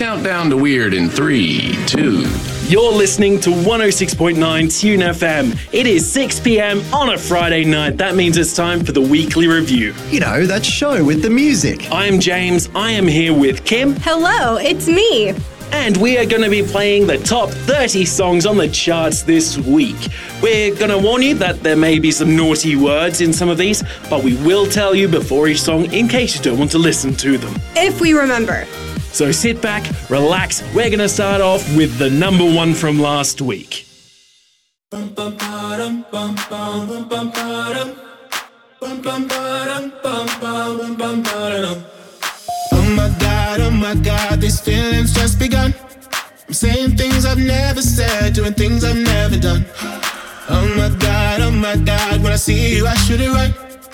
count down to weird in three, two. You're listening to 106.9 Tune FM. It is 6 p.m. on a Friday night. That means it's time for the weekly review. You know, that show with the music. I am James. I am here with Kim. Hello, it's me. And we are going to be playing the top 30 songs on the charts this week. We're going to warn you that there may be some naughty words in some of these, but we will tell you before each song in case you don't want to listen to them. If we remember. So sit back, relax. We're going to start off with the number one from last week. Oh my god, oh my god, these feelings just begun. I'm saying things I've never said, doing things I've never done. Oh my god, oh my god, when I see you, I shoot it right.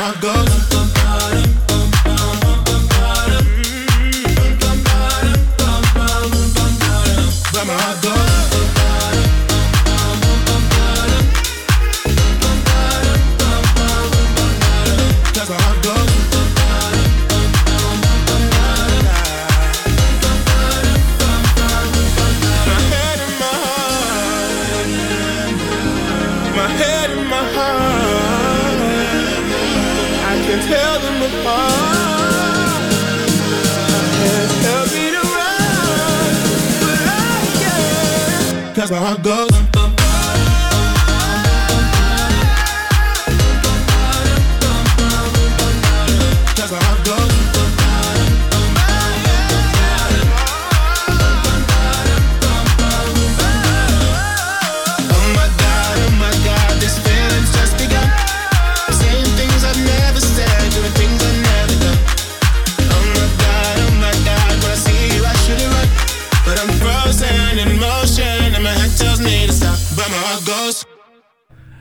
My heart goes. Can't. Cause my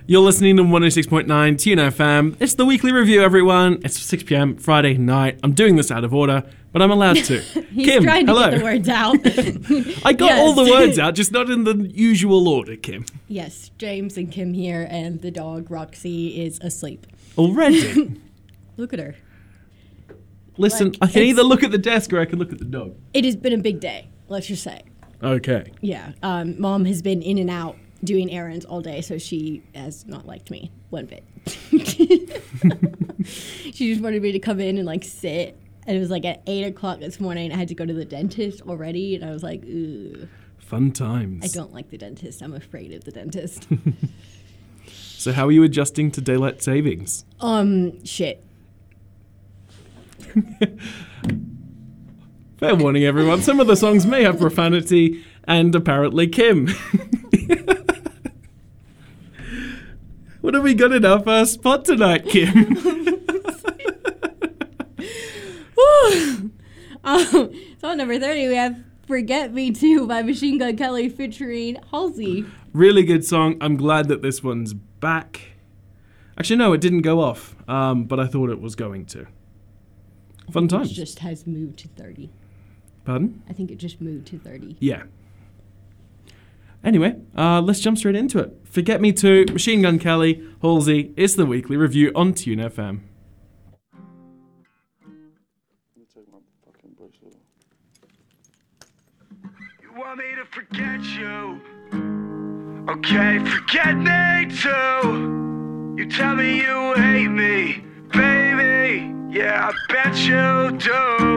You're listening to 106.9 Tune FM. It's the weekly review, everyone. It's 6 p.m. Friday night. I'm doing this out of order, but I'm allowed to. He's Kim, trying to hello. get the words out. I got all the words out, just not in the usual order, Kim. yes, James and Kim here, and the dog Roxy is asleep. Already. Look at her. Listen, Like, I can either look at the desk or I can look at the dog. It has been a big day, let's just say. Okay. Yeah, um, mom has been in and out doing errands all day, so she has not liked me one bit. she just wanted me to come in and like sit. And it was like at eight o'clock this morning. I had to go to the dentist already, and I was like, "Ugh, Fun times. I don't like the dentist. I'm afraid of the dentist." So, how are you adjusting to daylight savings? um, shit. Fair warning, everyone. Some of the songs may have profanity, and apparently Kim. What have we got in our first spot tonight, Kim? Um, so number thirty, we have "Forget Me Too" by Machine Gun Kelly featuring Halsey. really good song. I'm glad that this one's back. Actually, no, it didn't go off, um, but I thought it was going to. Fun It times. just has moved to thirty. Pardon? I think it just moved to thirty. Yeah. Anyway, uh, let's jump straight into it. Forget Me Too, Machine Gun Kelly, Halsey, it's the weekly review on Tune FM. You want me to forget you. Okay, forget me too. You tell me you hate me, baby. Yeah, I bet you do.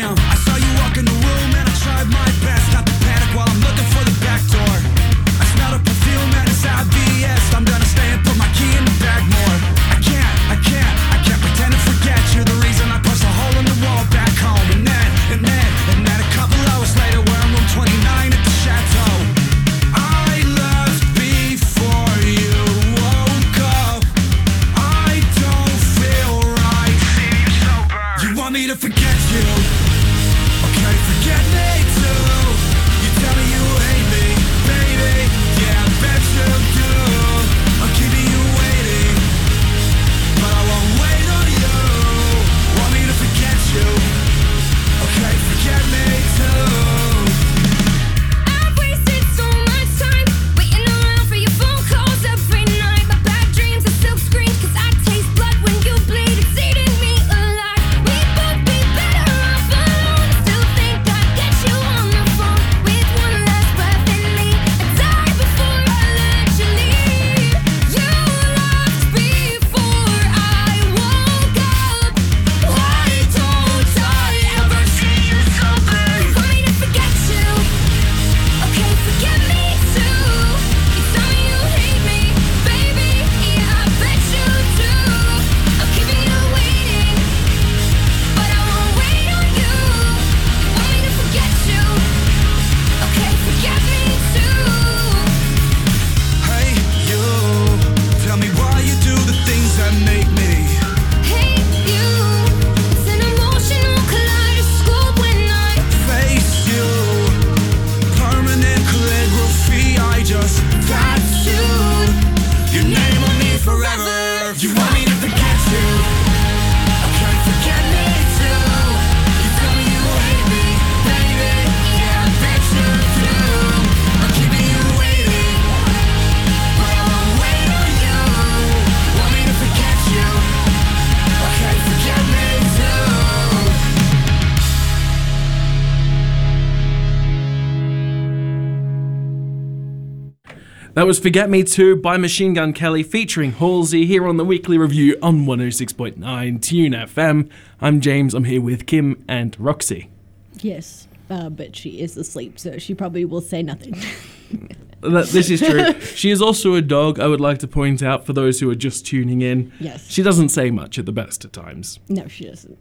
Damn, I saw you walk in the room and I tried my best not to panic while I'm looking for the back door. I smelled a perfume and it's obvious. I'm gonna stay and put my key in the bag more. Was Forget Me Too by Machine Gun Kelly featuring Halsey here on the weekly review on 106.9 Tune FM. I'm James, I'm here with Kim and Roxy. Yes, uh, but she is asleep, so she probably will say nothing. This is true. she is also a dog, I would like to point out for those who are just tuning in. Yes. She doesn't say much at the best of times. no, she doesn't.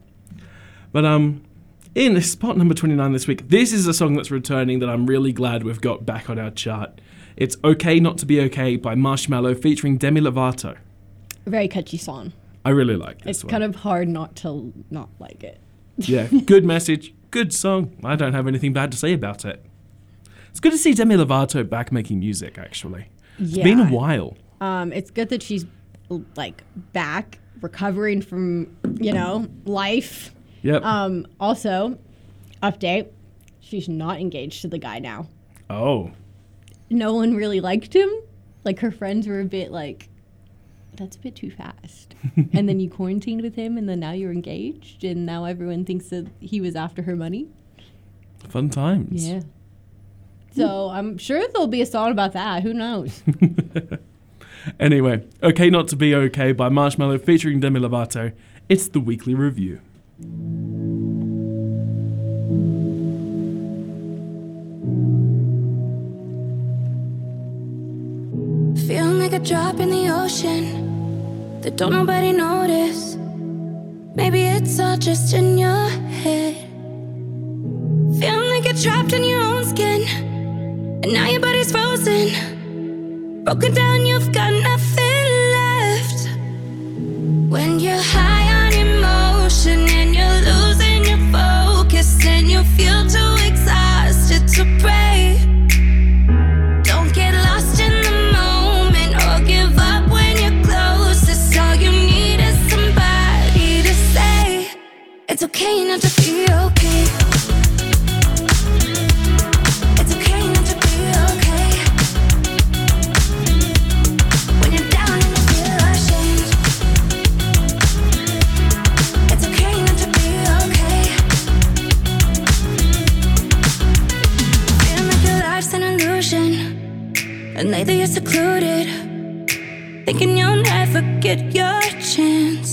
But um in spot number 29 this week, this is a song that's returning that I'm really glad we've got back on our chart. It's Okay Not to Be Okay by Marshmello featuring Demi Lovato. Very catchy song. I really like this It's one. kind of hard not to not like it. Yeah, good message, good song. I don't have anything bad to say about it. It's good to see Demi Lovato back making music, actually. It's been a while. Um, it's good that she's like back, recovering from you know life. Yep. Um, also, update: she's not engaged to the guy now. oh, No one really liked him. Like her friends were a bit like, "That's a bit too fast." and then you quarantined with him, and then now you're engaged, and now everyone thinks that he was after her money. fun times. Yeah. So I'm sure there'll be a song about that. Who knows? Anyway, Okay Not to Be Okay by Marshmello featuring Demi Lovato. It's the weekly review. A drop in the ocean that don't nobody notice. Maybe it's all just in your head. Feeling like you're trapped in your own skin, and now your body's frozen. Broken down, you've got nothing It's okay not to be okay. It's okay not to be okay. When you're down feel. It's okay not to be okay. Feeling like your life's an illusion, and lately you're secluded, thinking you'll never get your chance.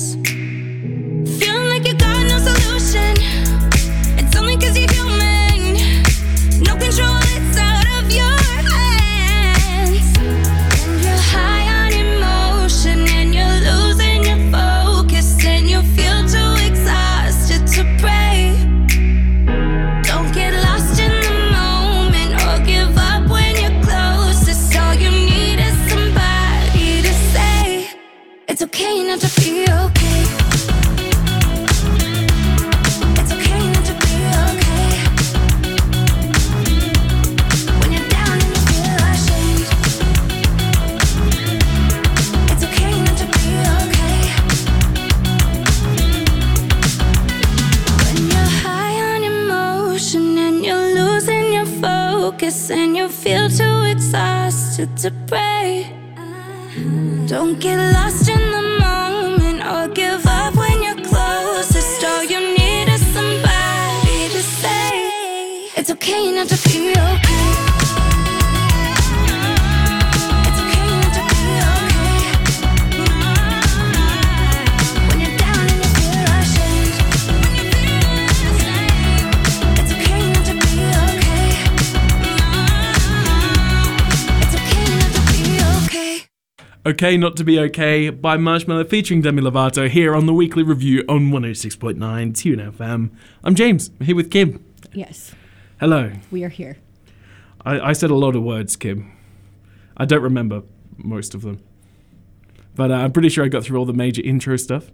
Exhausted pray. Don't get lost in the moment or give up when you're closest. All you need is somebody to say it's okay not to feel okay. Okay Not to Be Okay by Marshmello featuring Demi Lovato here on the weekly review on 106.9 Tune FM. I'm James, I'm here with Kim. Yes, Hello. we are here. I, I said a lot of words, Kim. I don't remember most of them. But uh, I'm pretty sure I got through all the major intro stuff.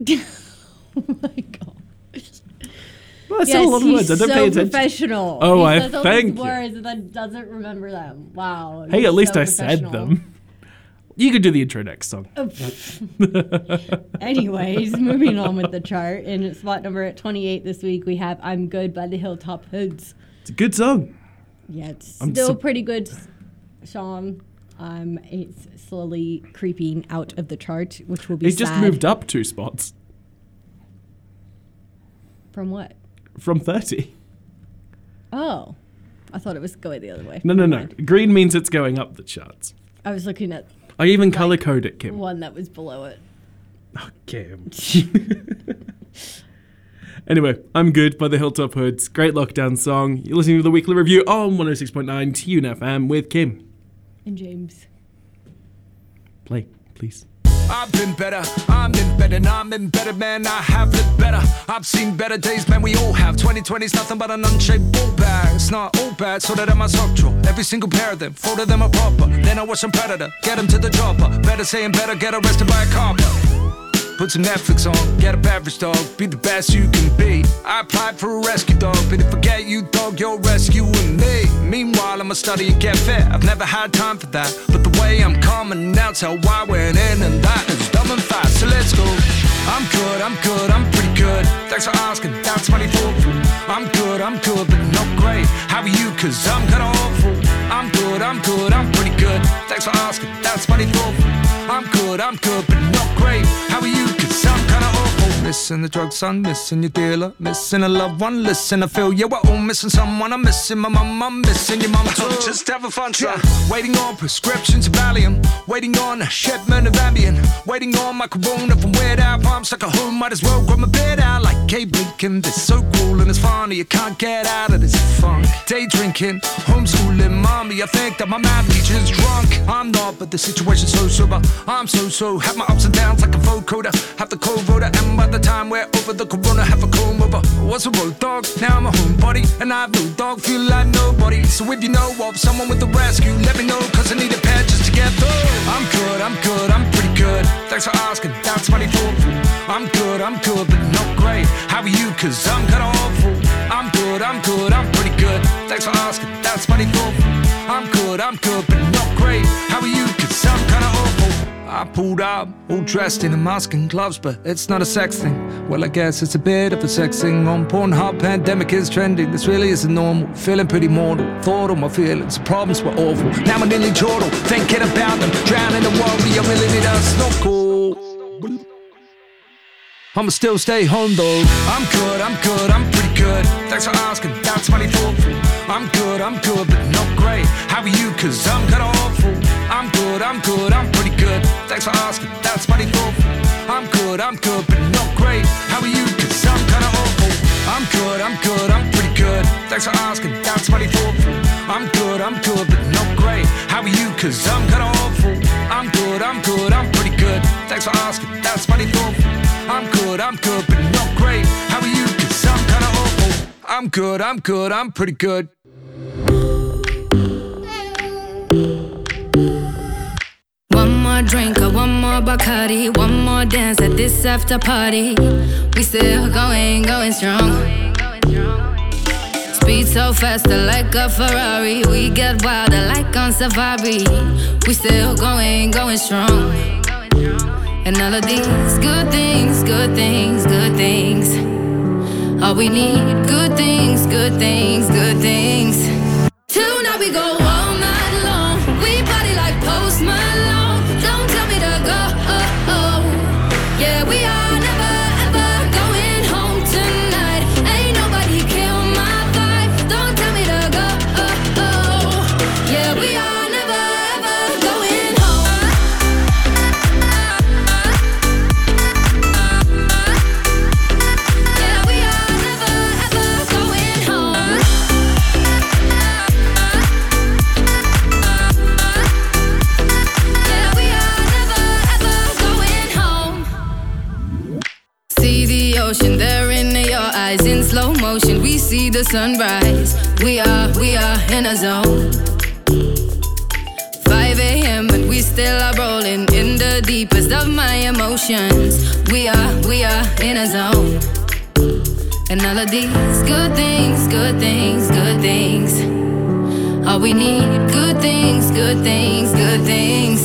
oh my god. Well, I said a lot of words. I don't so pay attention. professional. Oh, he I says all thank these you. words and then doesn't remember them. Wow. Hey, at least I said them. You could do the intro next song. Oh, Anyways, moving on with the chart. In spot number at 28 this week, we have I'm Good by the Hilltop Hoods. It's a good song. Yeah, it's I'm still so- pretty good Sean. Um, it's slowly creeping out of the chart, which will be It just moved up two spots From what? from 30. Oh, I thought it was going the other way. No, no, no. Green means it's going up the charts. I was looking at I even color code it, Kim. one that was below it. Oh, Kim. anyway, I'm Good by the Hilltop Hoods. Great lockdown song. You're listening to the weekly review on 106.9 Tune FM with Kim. And James. Play, please. I've been better, I'm in better, I'm in better, man. I have lived better. I've seen better days, man. We all have. 2020's nothing but an unshaped ball bag. It's not all bad, so that I'm a structural. Every single pair of them, fold of them proper. Then I watch some predator, get them to the chopper. Better saying better, get arrested by a copper. Put some Netflix on, get a beverage dog, be the best you can be. I applied for a rescue dog, but if forget you, dog, you're rescuing me. Meanwhile, I'ma study and get fit. I've never had time for that, but the way I'm coming tell why I went in, and that is dumb and fast. So let's go. I'm good, I'm good, I'm pretty good. Thanks for asking, that's 24 I'm good, I'm good, but not great. How are you? Cause I'm kinda awful. I'm good, I'm good, I'm pretty good. Thanks for asking, that's 24 I'm good, I'm good, but not great. How are you? Missing the drugs, I'm missing your dealer. Missing a loved one, listen, I feel yeah, we're all missing someone. I'm missing my mum, I'm missing your mum too. Just having fun, son. Waiting on prescriptions of Valium. Waiting on a shipment of Ambien. Waiting on my corona from weird out. I'm stuck at home, might as well grab my bed out like Kate Blinken. This so cool and it's funny, you can't get out of this funk. Day drinking, homeschooling, mommy. I think that my math teacher's drunk. I'm not, but the situation's so sober. I'm so so. Have my ups and downs like a vocoder. Have the cold voter, and by the time we're over the corona, have a comb over. What's a road dog? Now I'm a homebody, and I have no dog, feel like nobody. So if you know of someone with a rescue, let me know, cause I need a pet just to get through. I'm good, I'm good, I'm pretty good. Thanks for asking, that's 24. I'm good, I'm good, but not great. How are you? Cause I'm kinda awful. I'm good, I'm good, I'm pretty good. Thanks for asking, that's 24. I'm good, I'm good, but not great. How are you? Cause I'm kinda awful. I pulled up, all dressed in a mask and gloves, but it's not a sex thing. Well, I guess it's a bit of a sex thing. On Pornhub, pandemic is trending. This really isn't normal. Feeling pretty mortal. Thought on my feelings, problems were awful. Now I'm nearly chortle, thinking about them. Drowning the world, I really need a snorkel. I'ma still stay home though. I'm good, I'm good, I'm pretty good. Thanks for asking, that's mighty thoughtful. I'm good, I'm good, but not great. How are you? Cause I'm kinda awful. I'm good, I'm good, I'm pretty good. Thanks for asking, that's mighty thoughtful. I'm good, I'm good, but not great. How are you? Cause I'm kinda awful. I'm good, I'm good, I'm pretty good. Thanks for asking, that's mighty thoughtful. I'm good, I'm good, but not great. How are you? Cause I'm kinda awful. I'm good, I'm good, I'm pretty good. Thanks for asking, that's mighty thoughtful. I'm good, I'm good, but not great. How are you? Cause I'm kinda awful. I'm good, I'm good, I'm pretty good. One more drink or one more Bacardi, one more dance at this after party. We still going, going strong. Speed so faster like a Ferrari. We get wilder like on safari. We still going, going strong. And all of these good things, good things, good things. All we need, good things, good things, good things. Tonight we go all night see the sunrise. We are, we are in a zone. 5 a.m. and we still are rolling in the deepest of my emotions. We are, we are in a zone. And all of these good things, good things, good things. All we need, good things, good things, good things.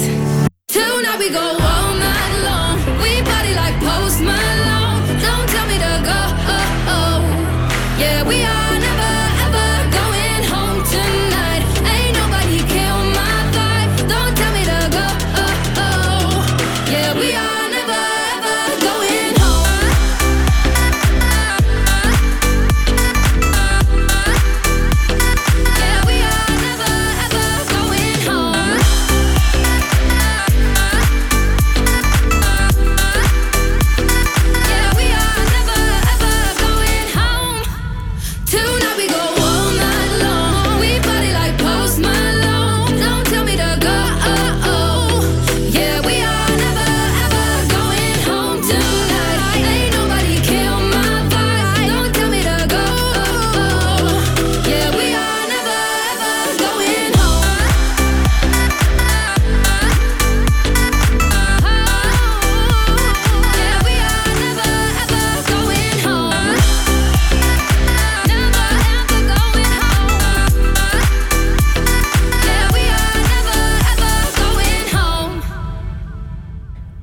Tonight we go all night long. We party like Post.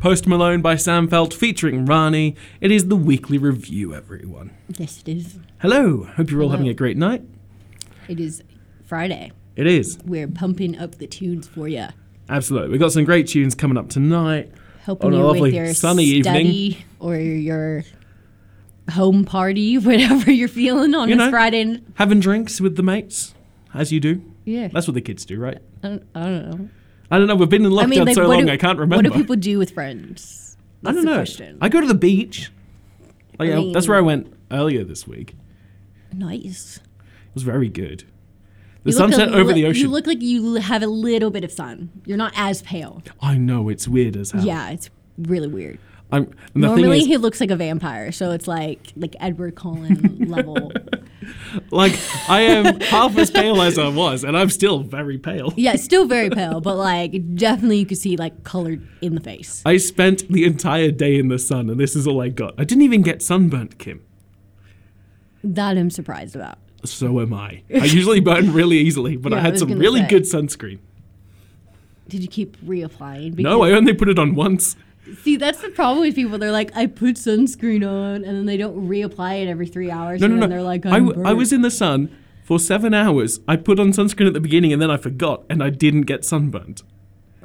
Post Malone by Sam Feldt featuring Rani. It is the weekly review, everyone. Yes, it is. Hello. Hope you're all Hello. having a great night. It is Friday. It is. We're pumping up the tunes for you, Absolutely. We've got some great tunes coming up tonight. helping On a you lovely with your sunny evening. or your home party, whatever you're feeling on You this know. Friday. Having drinks with the mates, as you do. Yeah, That's what the kids do, right? I don't, I don't know. I don't know. We've been in lockdown I mean, like, so long, do, I can't remember. What do people do with friends? I That's don't the know. Question. I go to the beach. Like, I uh, that's where I went earlier this week. nice. It was very good. The You sunset over li- the ocean. You look like you have a little bit of sun. You're not as pale. I know it's weird as hell. Yeah, it's really weird. I'm, Normally thing he looks like a vampire, so it's like like Edward Cullen level. like, I am half as pale as I was, and I'm still very pale. Yeah, still very pale, but like definitely you could see like colored in the face. I spent the entire day in the sun, and this is all I got. I didn't even get sunburnt, Kim. That I'm surprised about. So am I. I usually burn really easily, but Yeah, I I had was some really say. good sunscreen. Did you keep reapplying? Because No, I only put it on once. See that's the problem with people. They're like, I put sunscreen on, and then they don't reapply it every three hours, No, no, and no. then they're like, I, I'm w- I was in the sun for seven hours. I put on sunscreen at the beginning, and then I forgot, and I didn't get sunburnt.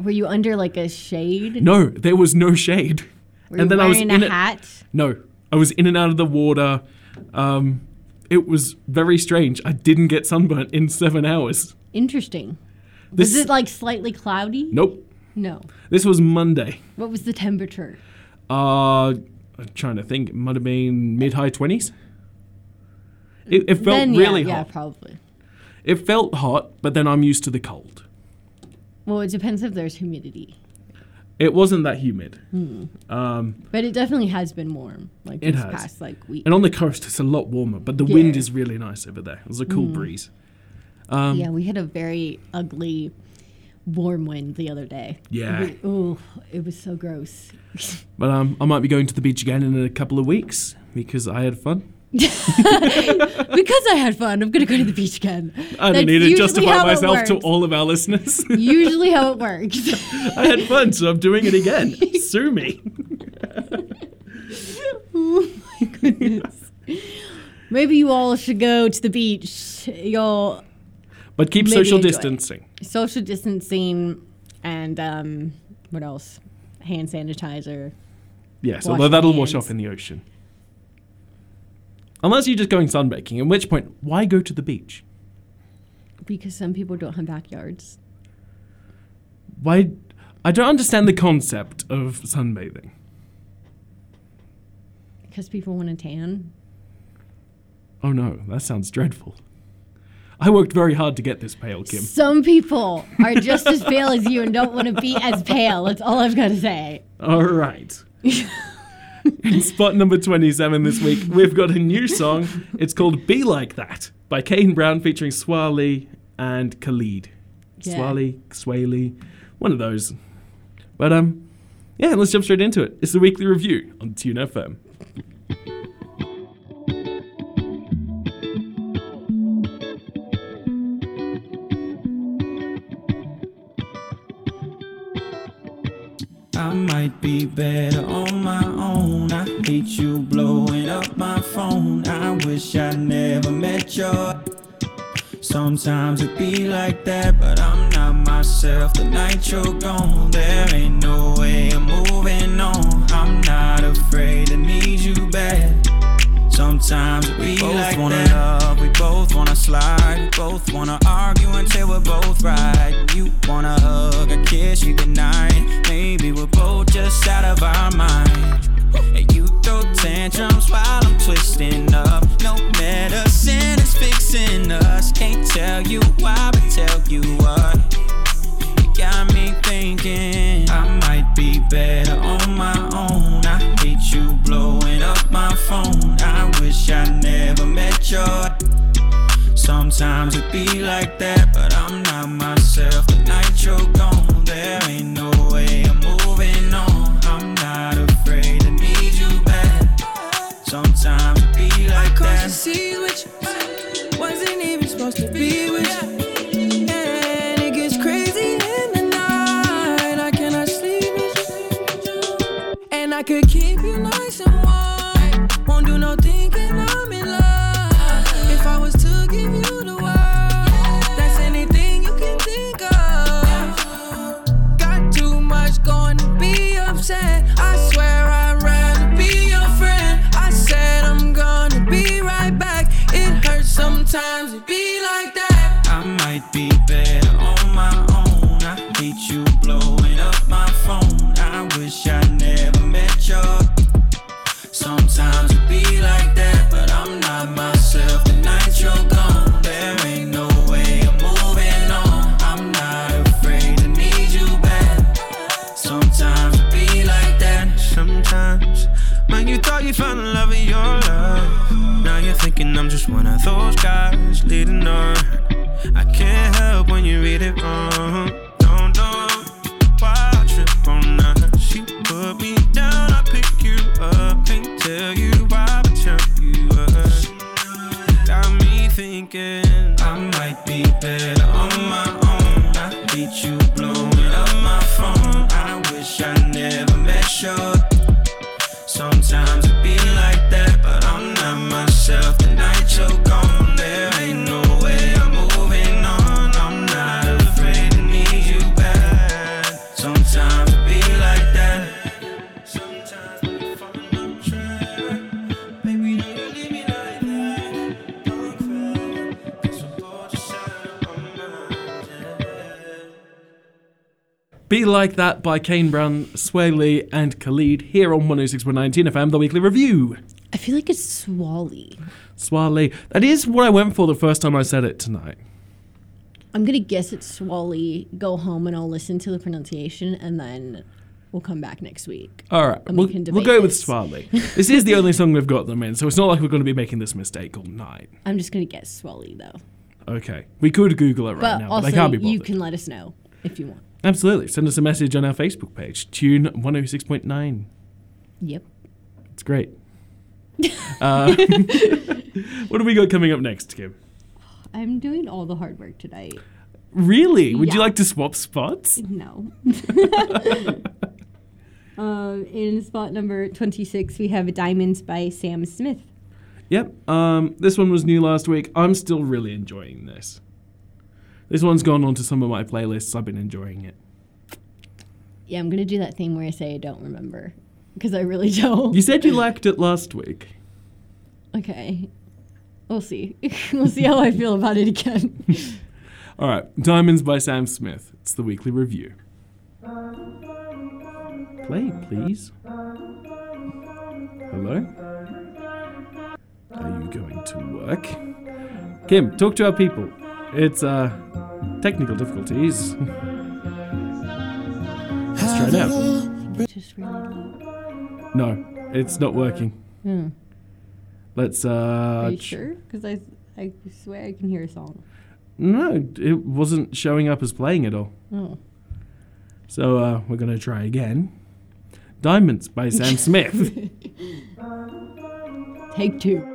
Were you under like a shade? No, there was no shade. Were and you then I was in a it. hat? No, I was in and out of the water. Um, it was very strange. I didn't get sunburnt in seven hours. Interesting. This, Was it like slightly cloudy? Nope. No. This was Monday. What was the temperature? Uh, I'm trying to think. It might have been mid high 20s. It, it felt then, yeah, really yeah, hot. Yeah, probably. It felt hot, but then I'm used to the cold. Well, it depends if there's humidity. It wasn't that humid. Hmm. Um, But it definitely has been warm, like It this has. past like week. and on the coast, it's a lot warmer, but the wind is really nice over there. There's a cool Mm. breeze. Um, yeah, we had a very ugly, warm wind the other day. Yeah. Oh, it was so gross. But um, I might be going to the beach again in a couple of weeks because I had fun. because I had fun, I'm gonna go to the beach again. I don't That's need to justify myself to all of our listeners. Usually how it works. I had fun, so I'm doing it again. Sue me. oh my goodness. Maybe you all should go to the beach. Y'all. But keep social distancing. Social distancing and um, what else? Hand sanitizer. Yes, Wash although that'll wash hands. off in the ocean. Unless you're just going sunbaking, at which point, why go to the beach? Because some people don't have backyards. Why? I don't understand the concept of sunbathing. Because people want to tan. Oh no, that sounds dreadful. I worked very hard to get this pale, Kim. Some people are just as pale as you and don't want to be as pale. That's all I've got to say. All right. In spot number 27 this week, we've got a new song. It's called Be Like That by Kane Brown featuring Swali and Khalid. Yeah. Swali, Swaley, one of those. But, um, yeah, let's jump straight into it. It's the weekly review on Tune FM. I might be better on my own. I hate you blowing up my phone. I wish I never met you. Sometimes it be like that, but I'm not myself. The night you're gone, there ain't no way I'm moving on. I'm not afraid to need you back. Sometimes we both like wanna that. love, we both wanna slide, we both wanna argue until we're both right. You wanna hug, a kiss, you goodnight. Maybe we're both just out of our mind. And you throw tantrums while I'm twisting up. No medicine is fixing us. Can't tell you why, but tell you what. Got me thinking I might be better on my own. I hate you blowing up my phone. I wish I never met you. Sometimes it be like that, but I'm not myself. The night you're gone, there Like That by Kane Brown, Swae Lee, and Khalid here on 106.19 FM, the weekly review. I feel like it's Swally. Swally. That is what I went for the first time I said it tonight. I'm gonna guess it's Swally. Go home and I'll listen to the pronunciation, and then we'll come back next week. All right, we we'll, can we'll debate go with this. Swally. this is the only song we've got them in, so it's not like we're going to be making this mistake all night. I'm just gonna guess Swally though. Okay, we could Google it right but now, also, but I can't be bothered. you can let us know if you want. Absolutely. Send us a message on our Facebook page, Tune 106.9. Yep. It's great. uh, what have we got coming up next, Kim? I'm doing all the hard work tonight. Really? Would you like to swap spots? No. um, in spot number 26, we have Diamonds by Sam Smith. Yep. Um, this one was new last week. I'm still really enjoying this. This one's gone onto some of my playlists. I've been enjoying it. Yeah, I'm going to do that thing where I say I don't remember because I really don't. You said you liked it last week. Okay. We'll see. we'll see how I feel about it again. All right. Diamonds by Sam Smith. It's the weekly review. Play, please. Hello? Are you going to work? Kim, talk to our people. It's, uh, technical difficulties. Let's try it out. Just really low. No, it's not working. Hmm. Let's, uh. Are you ch- sure? Because I, I swear I can hear a song. No, it wasn't showing up as playing at all. Oh. So, uh, we're gonna try again. Diamonds by Sam Smith. Take two.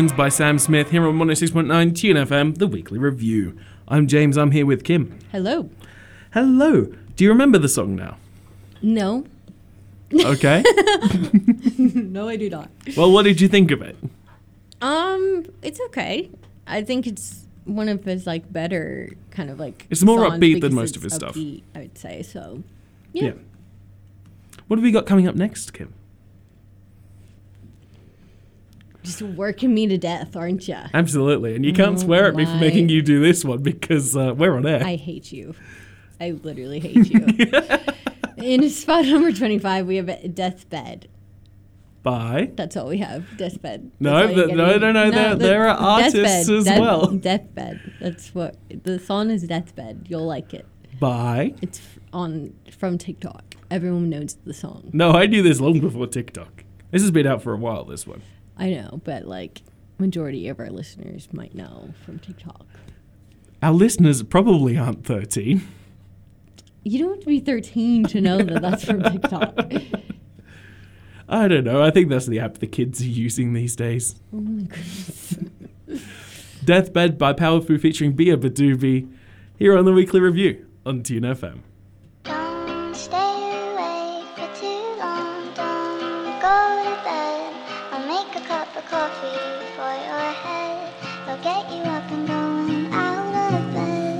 Diamonds by Sam Smith here on 106.9 Tune FM, the weekly review. I'm James, I'm here with Kim. Hello. Hello. Do you remember the song now? No. Okay. no, I do not. well, what did you think of it? Um, it's okay. I think it's one of his like better kind of like. It's more songs upbeat than most of it's his stuff. I would say so. Yeah. What have we got coming up next, Kim? Just working me to death, aren't you? Absolutely. And you can't Oh swear at me for making you do this one because uh, we're on air. I hate you. I literally hate you. In spot number 25, we have Deathbed. Bye. That's all we have. Deathbed. No, all no, getting. no, no, there- the- there are artists as Death- well. Deathbed. That's what the song is. Deathbed. You'll like it. Bye. It's on from TikTok. Everyone knows the song. No, I knew this long before TikTok. This has been out for a while, this one. I know, but like majority of our listeners might know from TikTok. Our listeners probably aren't 13. You don't have to be 13 to know that that's from TikTok. I don't know. I think that's the app the kids are using these days. Oh my goodness. Deathbed by Powfu featuring beabadoobee here on the weekly review on Tune FM.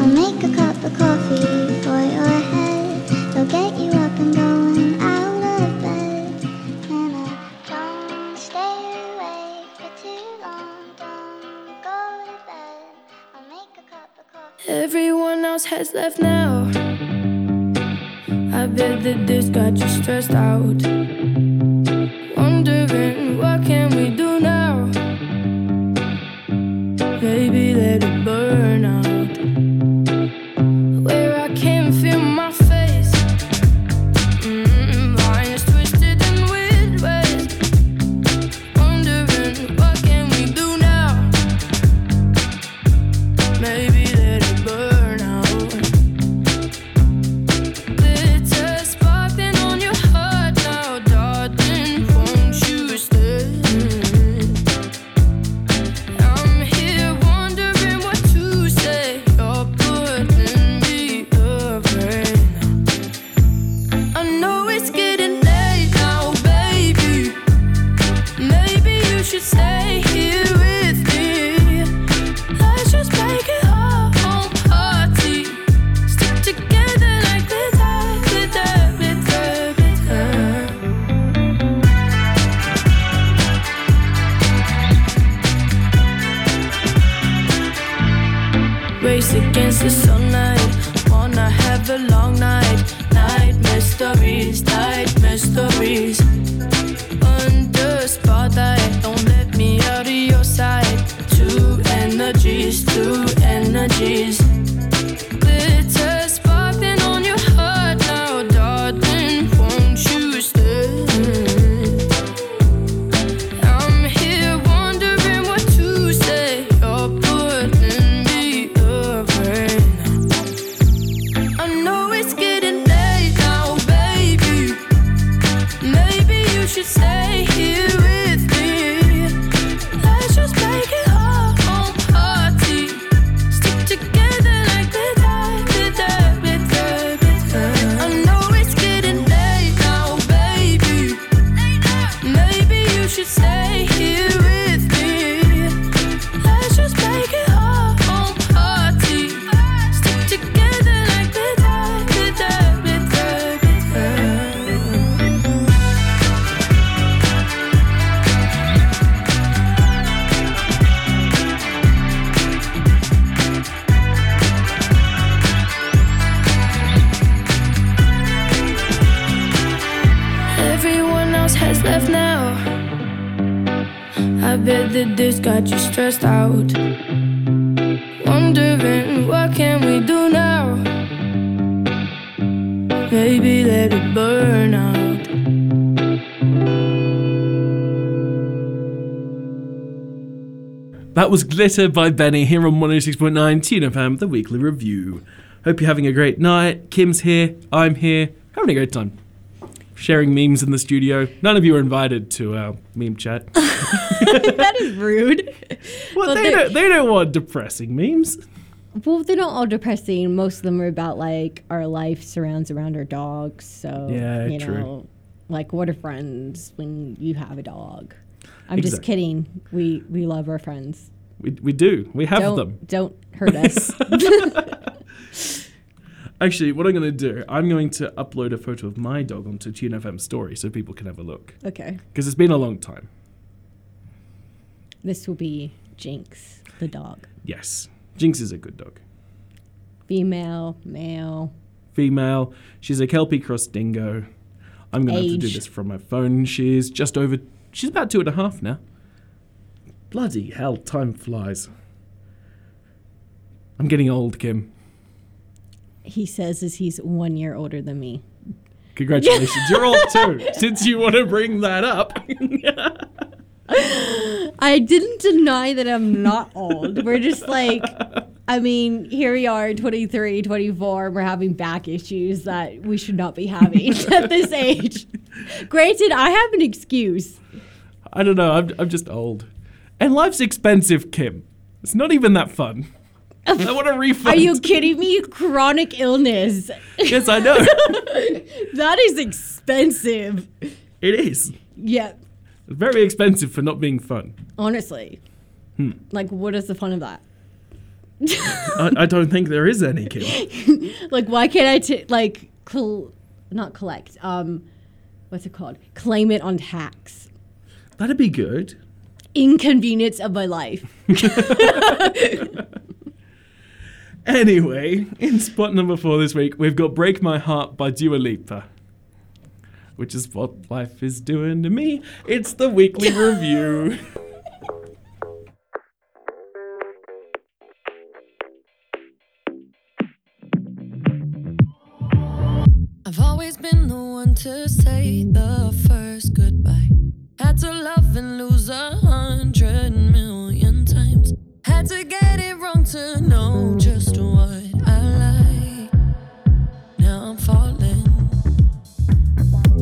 I'll make a cup of coffee for your head. I'll get you up and going out of bed. Don't stay awake for too long. Don't go to bed. I'll make a cup of coffee. Everyone else has left now. I bet that this got you stressed out. Wondering what can we do now? Maybe let it burn out. Left now. I bet that this got you stressed out. Wondering what can we do now? Maybe let it burn out. That was Glitter by BENEE here on 106.9 Tune FM, the weekly review. Hope you're having a great night. Kim's here, I'm here, having a great time. Sharing memes in the studio. None of you are invited to our meme chat. that is rude. Well, Well, they, they're- don't, they don't want depressing memes. Well, they're not all depressing. Most of them are about like our life surrounds around our dogs. So Yeah, you true. know, like what are friends when you have a dog? I'm just kidding. We we love our friends. We, we do. We have don't, them. Don't hurt us. Actually, what I'm going to do, I'm going to upload a photo of my dog onto Tune FM story so people can have a look. okay. Because it's been a long time. This will be Jinx, the dog. Yes. Jinx is a good dog. Female, male. Female. She's a Kelpie cross dingo. I'm going to have to do this from my phone. She's just over, she's about two and a half now. Bloody hell, time flies. I'm getting old, Kim. He says is he's one year older than me. Congratulations. You're old too, since you want to bring that up. I didn't deny that I'm not old. We're just like, I mean, here we are, 23, 24, and we're having back issues that we should not be having at this age. Granted, I have an excuse. I don't know. I'm, I'm just old. And life's expensive, Kim. It's not even that fun. I want a refund. Are you kidding me? Chronic illness. Yes, I know. that is expensive. it is. Yeah, very expensive for not being fun. honestly. Hmm. Like, what is the fun of that? I, I don't think there is any, Kim. like, why can't I, t- like, col- not collect, um, what's it called? Claim it on tax. That'd be good. Inconvenience of my life. Anyway, in spot number four this week, we've got Break My Heart by Dua Lipa. Which is what life is doing to me. It's the weekly review. I've always been the one to say the first goodbye. Had to love and lose a hundred million times. Had to get it wrong to know just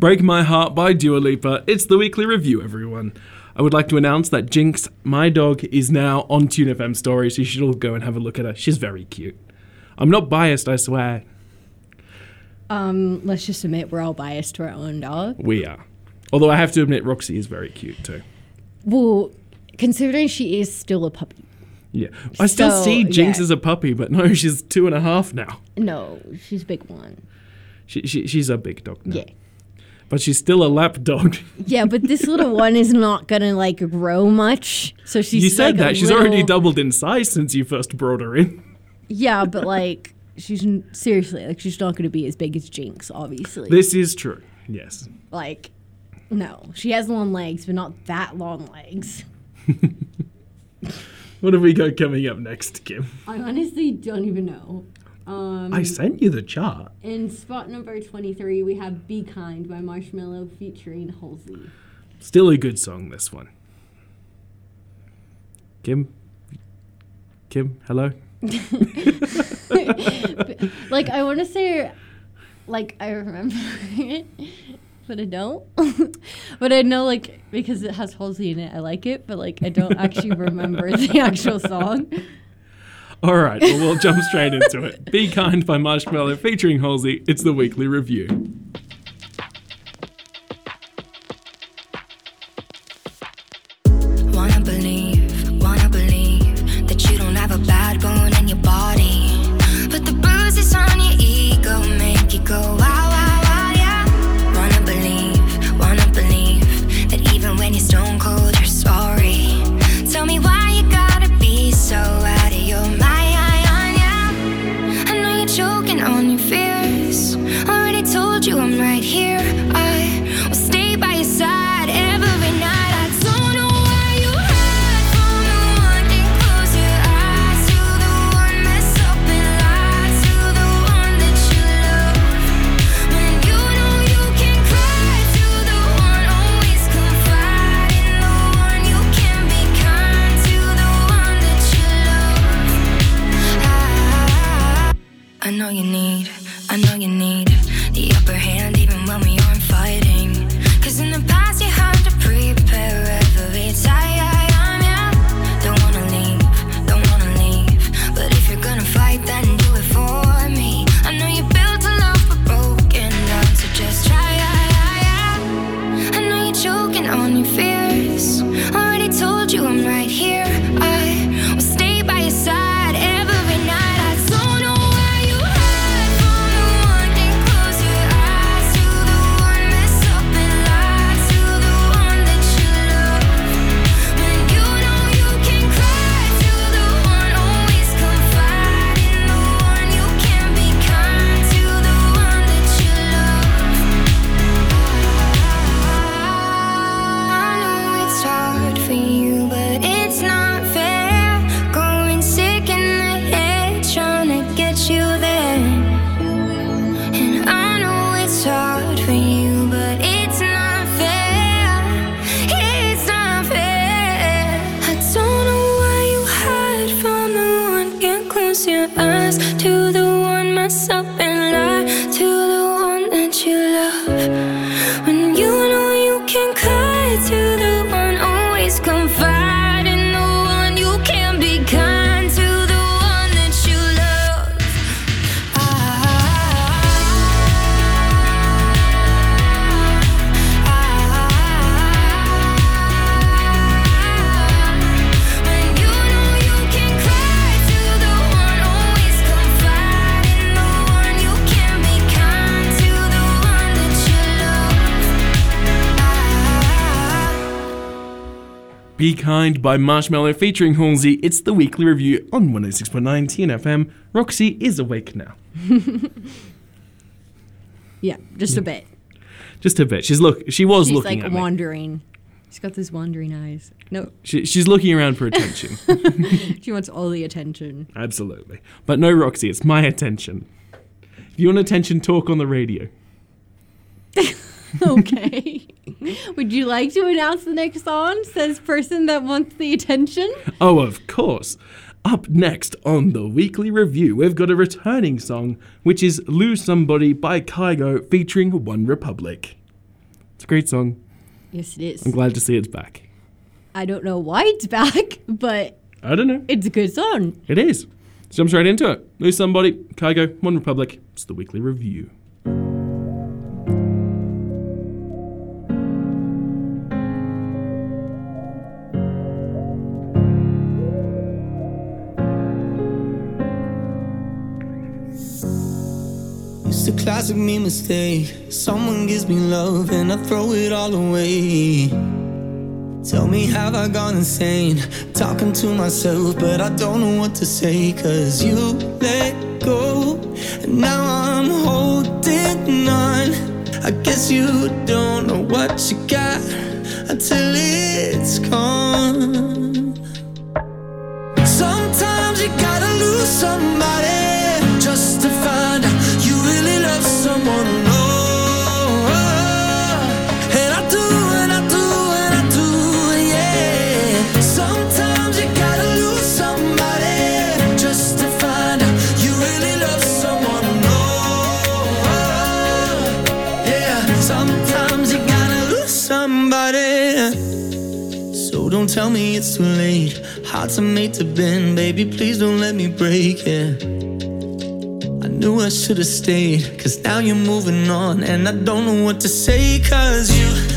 Break My Heart by Dua Lipa. It's the weekly review, everyone. I would like to announce that Jinx, my dog, is now on Tune FM story, so you should all go and have a look at her. She's very cute. I'm not biased, I swear. Um, let's just admit we're all biased to our own dog. We are. Although I have to admit, Roxy is very cute too. Well, considering she is still a puppy. Yeah. I still So, see Jinx yeah. as a puppy, but no, she's two and a half now. No, she's a big one. She, she, she's a big dog now. Yeah. But she's still a lap dog. Yeah, but this little one is not gonna like grow much. So she's you said like, a that. She's already doubled in size since you first brought her in. Yeah, but like she's seriously like she's not gonna be as big as Jinx, obviously. This is true. Yes. like no, she has long legs, but not that long legs. What have we got coming up next, Kim? I honestly don't even know. Um, I sent you the chart. in spot number twenty-three, we have "Be Kind" by Marshmello featuring Halsey. Still a good song, this one. Kim? Kim, hello? like I want to say, like I remember it, but I don't. but I know like because it has Halsey in it, I like it. But like I don't actually remember the actual song. All right, well, we'll jump straight into it. Be Kind by Marshmello featuring Halsey. It's the weekly review. Wanna believe, love. By Marshmello featuring Halsey. It's the weekly review on 106.9 Tune FM. Roxy is awake now. Yeah, just a bit. Just a bit. She's look. She was She's looking like at me. wandering. She's got those wandering eyes. No, She, she's looking around for attention. she wants all the attention. Absolutely. But no, Roxy, it's my attention. If you want attention, talk on the radio. okay. Would you like to announce the next song? Says person that wants the attention. Oh, of course. Up next on the weekly review, we've got a returning song, which is Lose Somebody by Kygo featuring OneRepublic. It's a great song. Yes, it is. I'm glad to see it's back. I don't know why it's back, but I don't know. it's a good song. It is. Let's jump straight into it. Lose Somebody, Kygo, OneRepublic. It's the weekly review. Classic me mistake. Someone gives me love and I throw it all away. Tell me, have I gone insane? Talking to myself, but I don't know what to say. Cause you let go, and now I'm holding on. I guess you don't know what you got until it's gone. Sometimes you gotta lose somebody tell me it's too late. Hearts are made to bend, baby. Please don't let me break it. I knew I should have stayed, cause now you're moving on, and I don't know what to say, cause you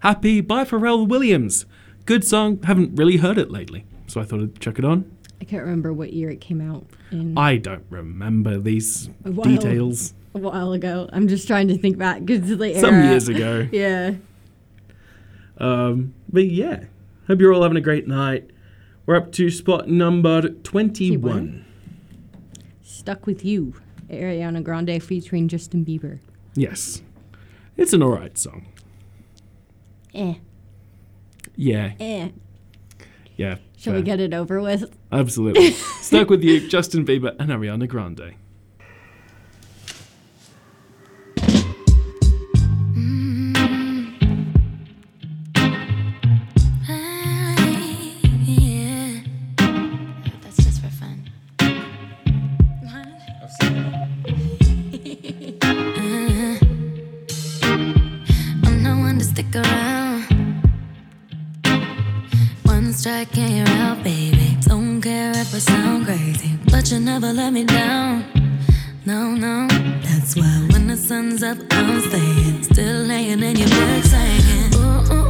Happy by Pharrell Williams. Good song. Haven't really heard it lately, so I thought I'd chuck it on. I can't remember what year it came out. In I don't remember these A while. details. a while ago. I'm just trying to think back because the Some era. years ago. Yeah. Um, but yeah, hope you're all having a great night. We're up to spot number 21. Stuck with you, Ariana Grande featuring Justin Bieber. Yes. It's an alright song. Eh, Yeah, eh. yeah. Shall we get it over with? Absolutely. Stuck with you, Justin Bieber and Ariana Grande. And you're out, baby. Don't care if I sound crazy, but you never let me down. No, no. That's why when the sun's up, I'm staying. Still laying in your bed saying, ooh, ooh.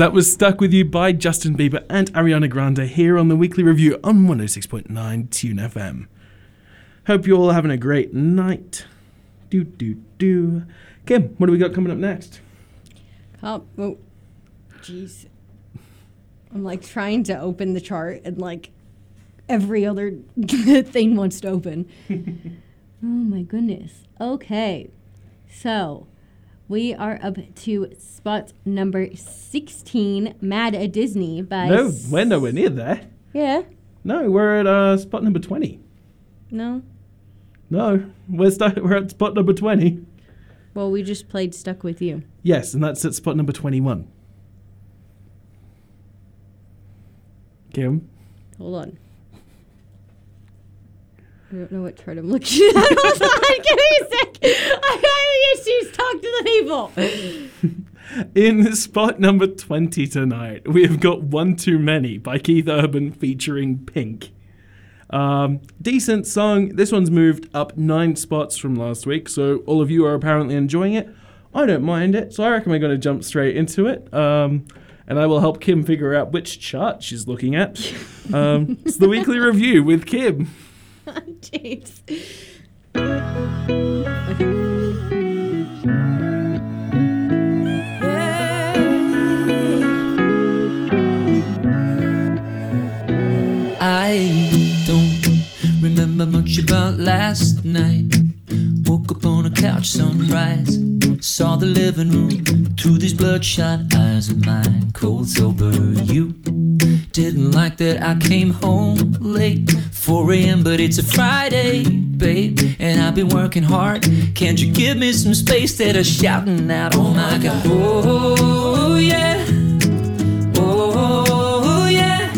That was Stuck With You by Justin Bieber and Ariana Grande here on the weekly review on 106.9 Tune FM. Hope you're all having a great night. Do, do, do. Kim, what do we got coming up next? Oh, oh, jeez. I'm like trying to open the chart and like every other thing wants to open. oh my goodness. Okay. So we are up to spot number 16, Mad at Disney by. No, S- we're nowhere near there. Yeah. No, we're at uh, spot number 20. No. No, we're stuck. We're at spot number twenty. Well, we just played Stuck With You. Yes, and that's at spot number twenty-one. Kim, Hold on. I don't know what chart I'm looking at. Hold on, give me a sec. I'm having issues. Talk to the people. in spot number twenty tonight, we have got "One Too Many" by Keith Urban featuring Pink. Um, decent song. This one's moved up nine spots from last week, so all of you are apparently enjoying it. I don't mind it, so I reckon we're going to jump straight into it. Um, and I will help Kim figure out which chart she's looking at. Um, it's the weekly review with Kim. James. I don't remember much about last night. Woke up on a couch, sunrise. Saw the living room through these bloodshot eyes of mine. Cold sober, you didn't like that I came home late. 4 a.m., but it's a Friday, babe. And I've been working hard. Can't you give me some space that are shouting out, oh my god, oh yeah. Oh yeah,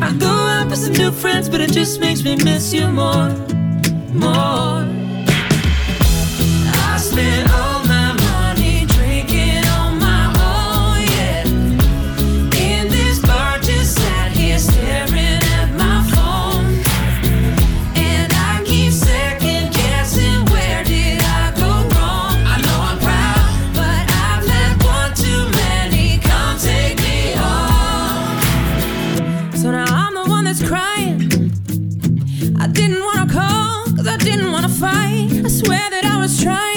I go out with some new friends, but it just makes me miss you more, more. I all my money drinking on my own, yeah. In this bar, just sat here staring at my phone, and I keep second guessing where did I go wrong. I know I'm proud, but I've had one too many. Come take me home. So now I'm the one that's crying. I didn't wanna call, cause I didn't wanna fight. I swear that I was trying,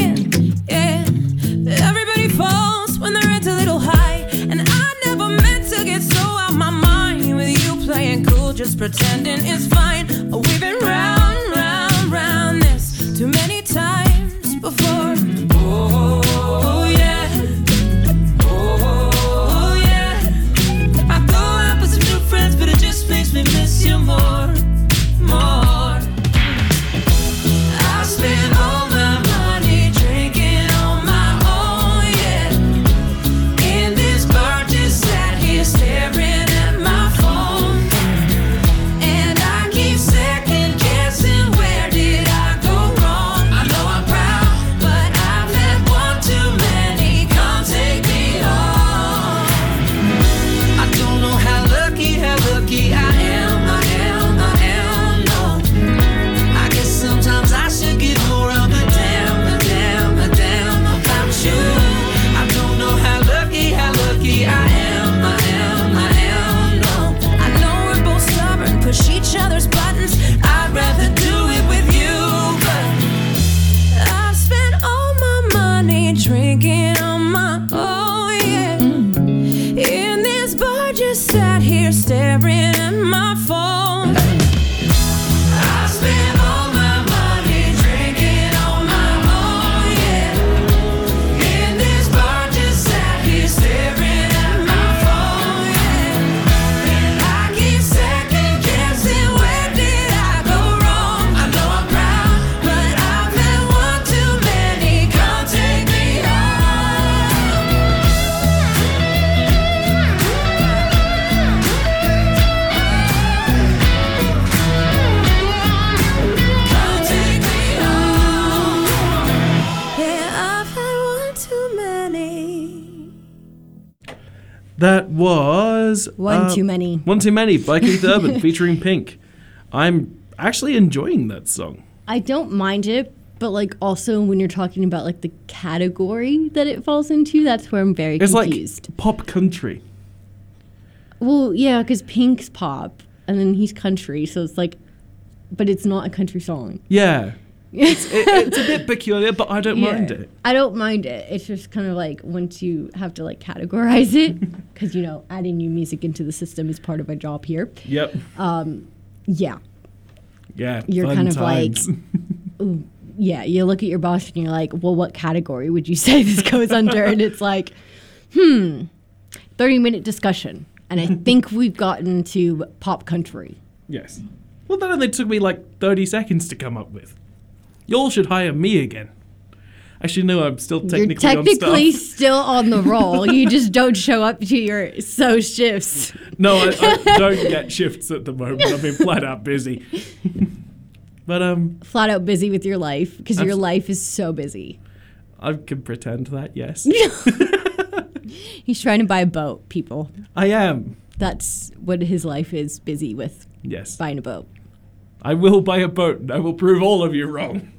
just pretending it's fine. Oh, we've been round, round, round this too many times before. Oh yeah, oh yeah. I new friends, but it just makes me miss you more. One uh, Too Many. One Too Many by Keith Urban featuring Pink. I'm actually enjoying that song. I don't mind it, but like also when you're talking about like the category that it falls into, that's where I'm very It's confused. like pop country. well, yeah, because Pink's pop and then he's country, so it's like, but it's not a country song. Yeah. It's, it, it's a bit peculiar, but I don't mind it. I don't mind it. It's just kind of like once you have to like categorize it, because you know adding new music into the system is part of my job here. Yep. Um, yeah, Yeah. you're kind of times. like, ooh, yeah. You look at your boss and you're like, well, what category would you say this goes under? and it's like, hmm, thirty minute discussion, and I think we've gotten to pop country. yes. Well, that only took me like 30 seconds to come up with. Y'all should hire me again. Actually, no, I'm still technically, You're technically on still on the roll. you just don't show up to your so shifts. No, I, I don't get shifts at the moment. I've been flat out busy. but um, Flat out busy with your life because your life is so busy. I can pretend that. Yes, He's trying to buy a boat, people. I am. That's what his life is busy with. Yes. Buying a boat. I will buy a boat. and I will prove all of you wrong.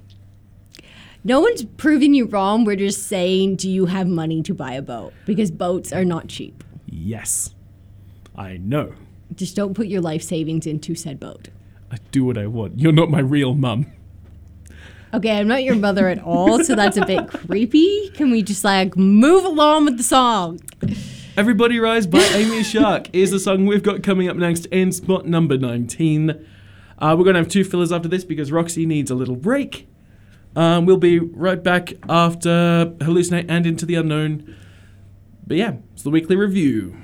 No one's proving you wrong. We're just saying, do you have money to buy a boat? Because boats are not cheap. Yes, I know. Just don't put your life savings into said boat. I do what I want. You're not my real mum. Okay, I'm not your mother at all, so that's a bit creepy. Can we just like move along with the song? Everybody Rise by Amy Shark is the song we've got coming up next in spot number 19. Uh, we're going to have two fillers after this because Roxy needs a little break. Um, we'll be right back after Hallucinate and Into the Unknown. But yeah, it's the weekly review.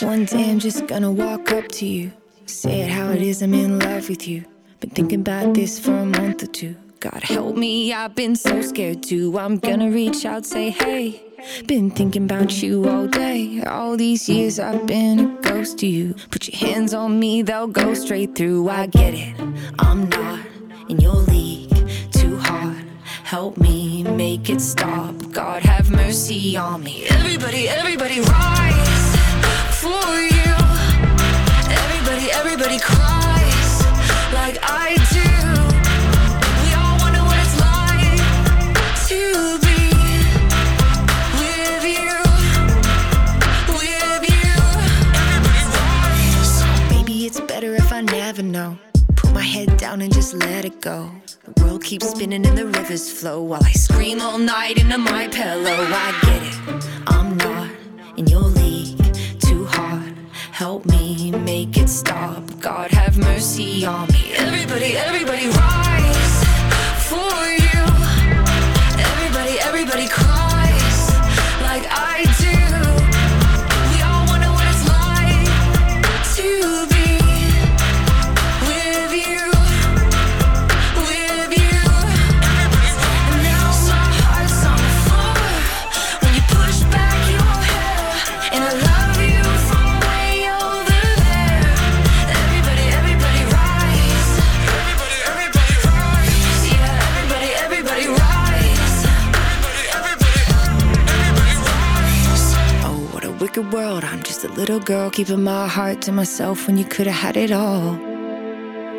One day I'm just gonna walk up to you. Say it how it is, I'm in love with you. Been thinking about this for a month or two. God help me, I've been so scared too. I'm gonna reach out, say hey. Been thinking about you all day. All these years I've been a ghost to you. Put your hands on me, they'll go straight through. I get it. I'm not in your league. Too hard. Help me make it stop. God have mercy on me. Everybody, everybody rise for you. Everybody, everybody cries like I do. I never know. Put my head down and just let it go. The world keeps spinning and the rivers flow while I scream all night into my pillow. I get it. I'm not in your league. Too hard. Help me make it stop. God have mercy on me. Everybody, everybody rise for you. Everybody, everybody cries World. I'm just a little girl keeping my heart to myself when you could have had it all.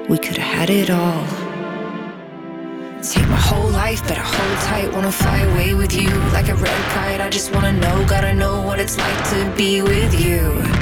We could have had it all. Take my whole life, better hold tight. Wanna fly away with you like a red kite. I just wanna know, gotta know what it's like to be with you.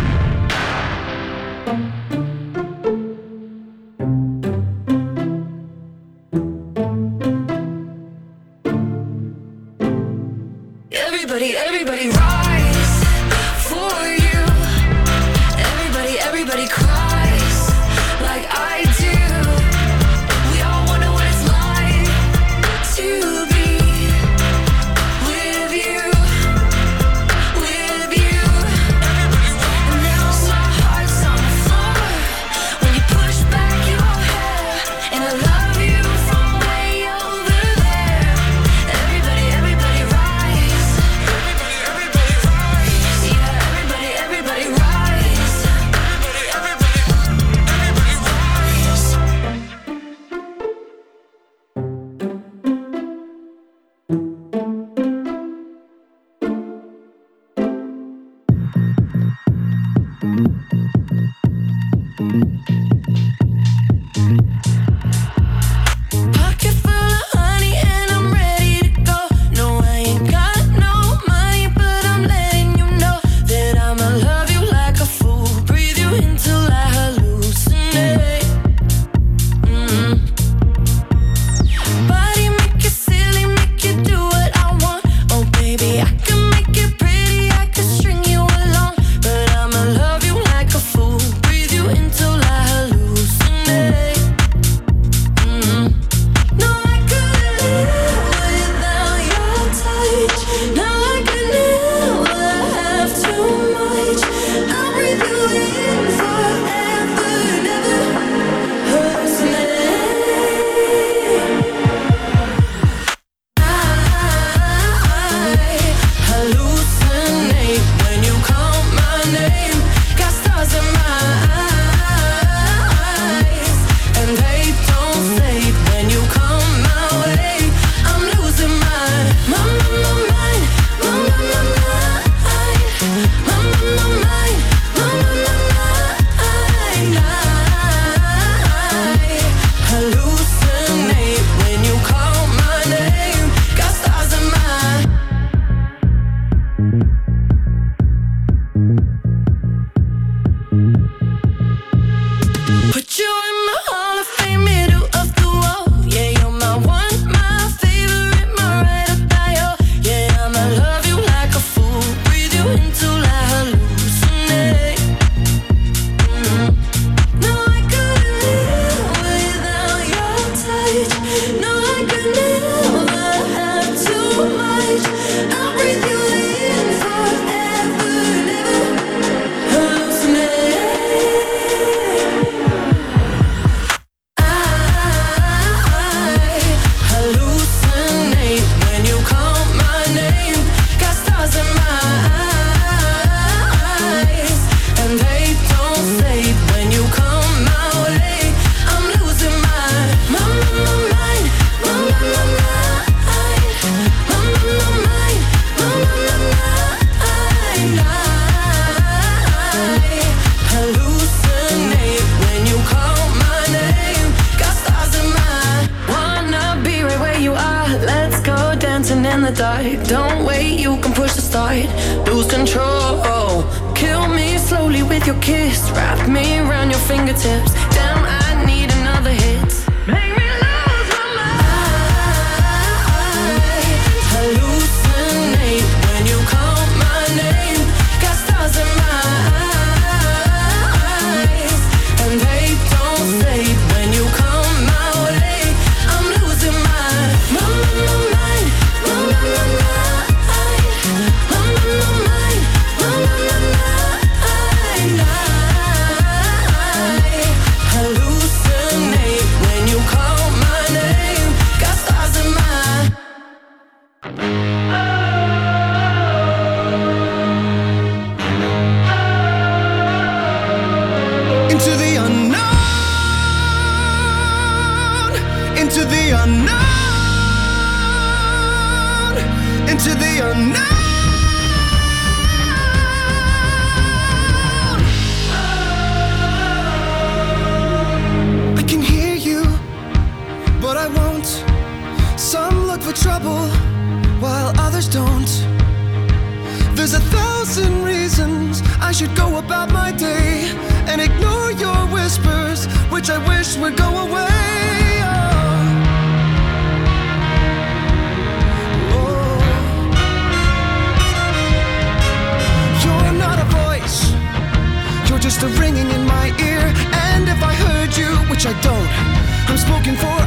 looking for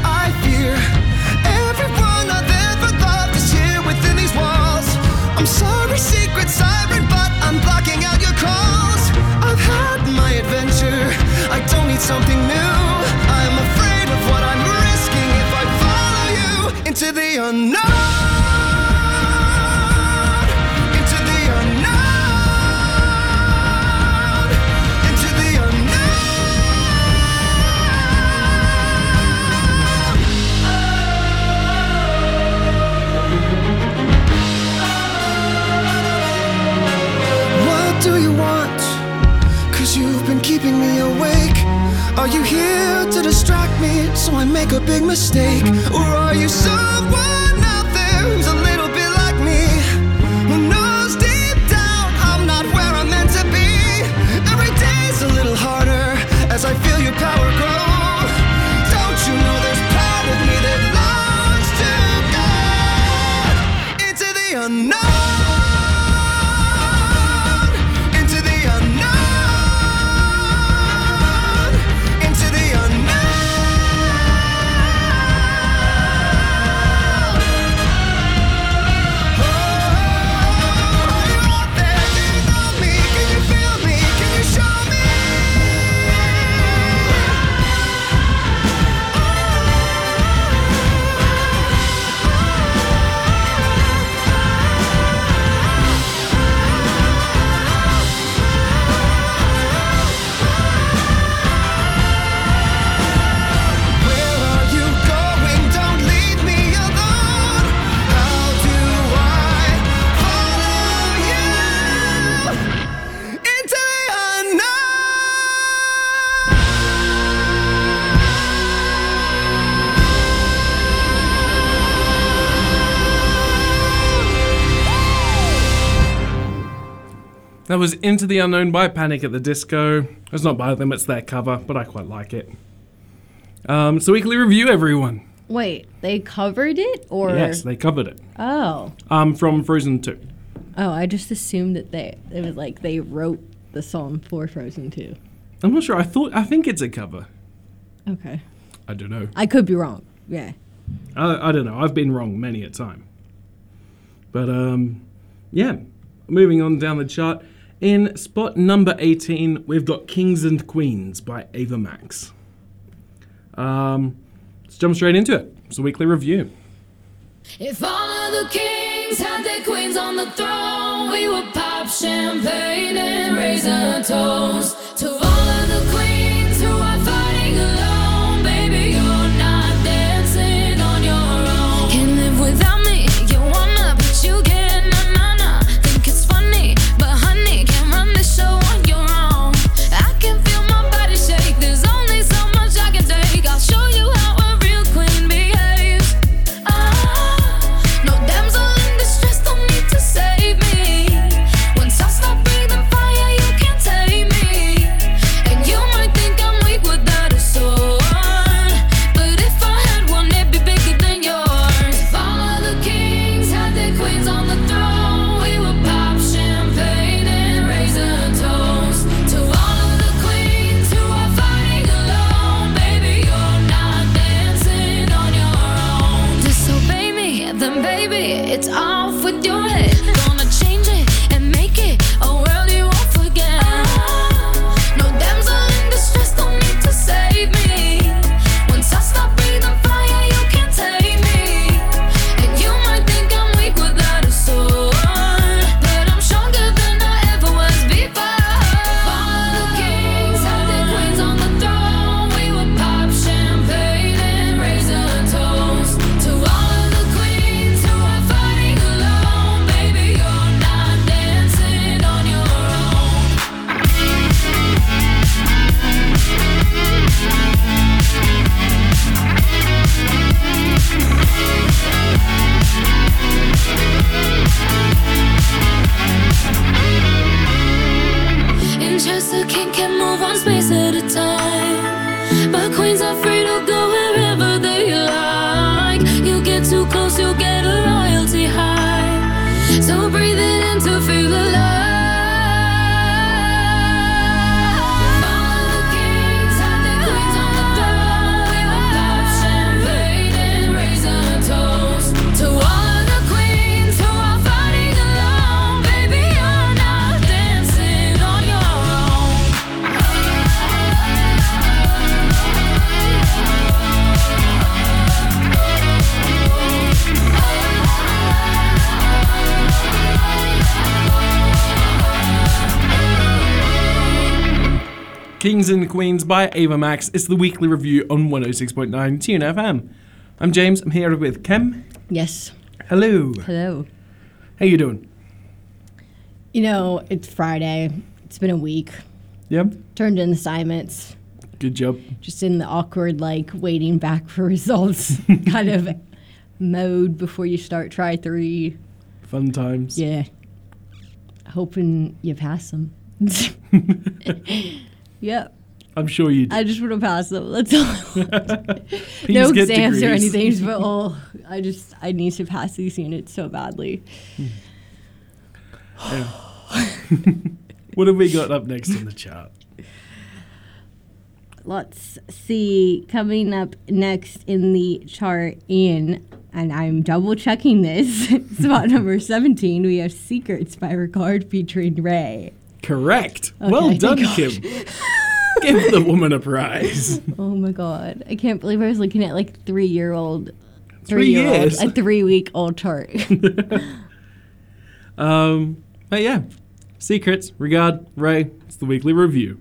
me so I make a big mistake? Or are you so? That was Into the Unknown by Panic at the Disco. It's not by them, it's their cover, but I quite like it. Um, weekly review, everyone. Wait, they covered it or Yes, they covered it. Oh. Um, from Frozen 2. Oh, I just assumed that they it was like they wrote the song for Frozen 2. I'm not sure. I thought I think it's a cover. Okay. I don't know. I could be wrong. Yeah. I, I don't know. I've been wrong many a time. But um, yeah, moving on down the chart, in spot number 18, we've got Kings and Queens by Ava Max. Um, let's jump straight into it. It's a weekly review. If all of the kings had their queens on the throne, we would pop champagne and raise a toast to all of the queens. So, a kink and move on spaces. Kings and Queens by Ava Max. It's the weekly review on 106.9 Tune FM. I'm James. I'm here with Kim. Yes. Hello. Hello. How you doing? You know, it's Friday. It's been a week. Yep. Turned in assignments. Good job. Just in the awkward, like, waiting back for results kind of mode before you start try three. Fun times. Yeah. Hoping you pass them. yep. I'm sure you do. I just want to pass them. That's all. No exams or anything, but oh, I just I need to pass these units so badly. What have we got up next on the chart? Let's see. Coming up next in the chart, in and I'm double checking this. Spot number 17, we have Secrets by Regard featuring Raye. Correct. Okay, well done, Kim. Give the woman a prize. Oh my god. I can't believe I was looking at like three year old Three year old years? a three week old chart. Um, but yeah, secrets. Regard Raye. It's the weekly review.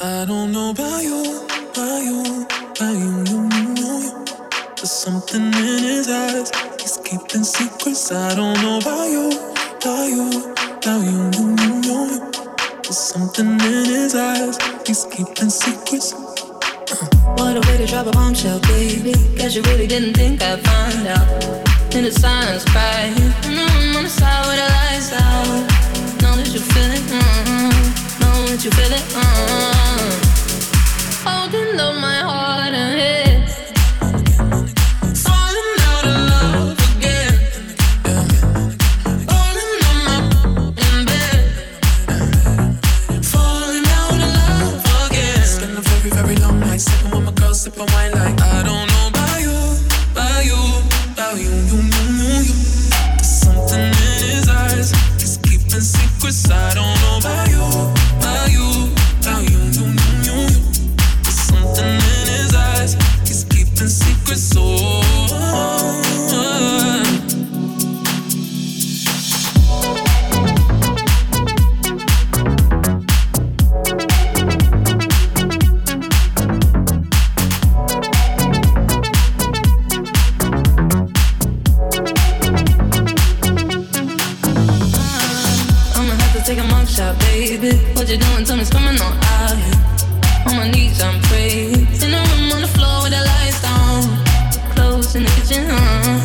I don't know about you, about you, about you, you, you, you. There's something in his eyes. He's keeping secrets. I don't know about you, about you, about you, you, you, you. There's something in his eyes. He's keeping secrets. What a way to drop a bombshell, baby. Guess you really didn't think I'd find out. In the silence, cry. Mm, on the side where the lights out. Know that you feel it. Mm, know that you feel it. Mm. Holding up my heart and head. I don't know about you, about you, about you, you, you, you. There's something in his eyes. He's keeping secrets. Oh. Baby. What you doing? Tell me, coming on out here. On my knees, I'm praying. In the room on the floor with the lights down. Clothes in the kitchen, uh.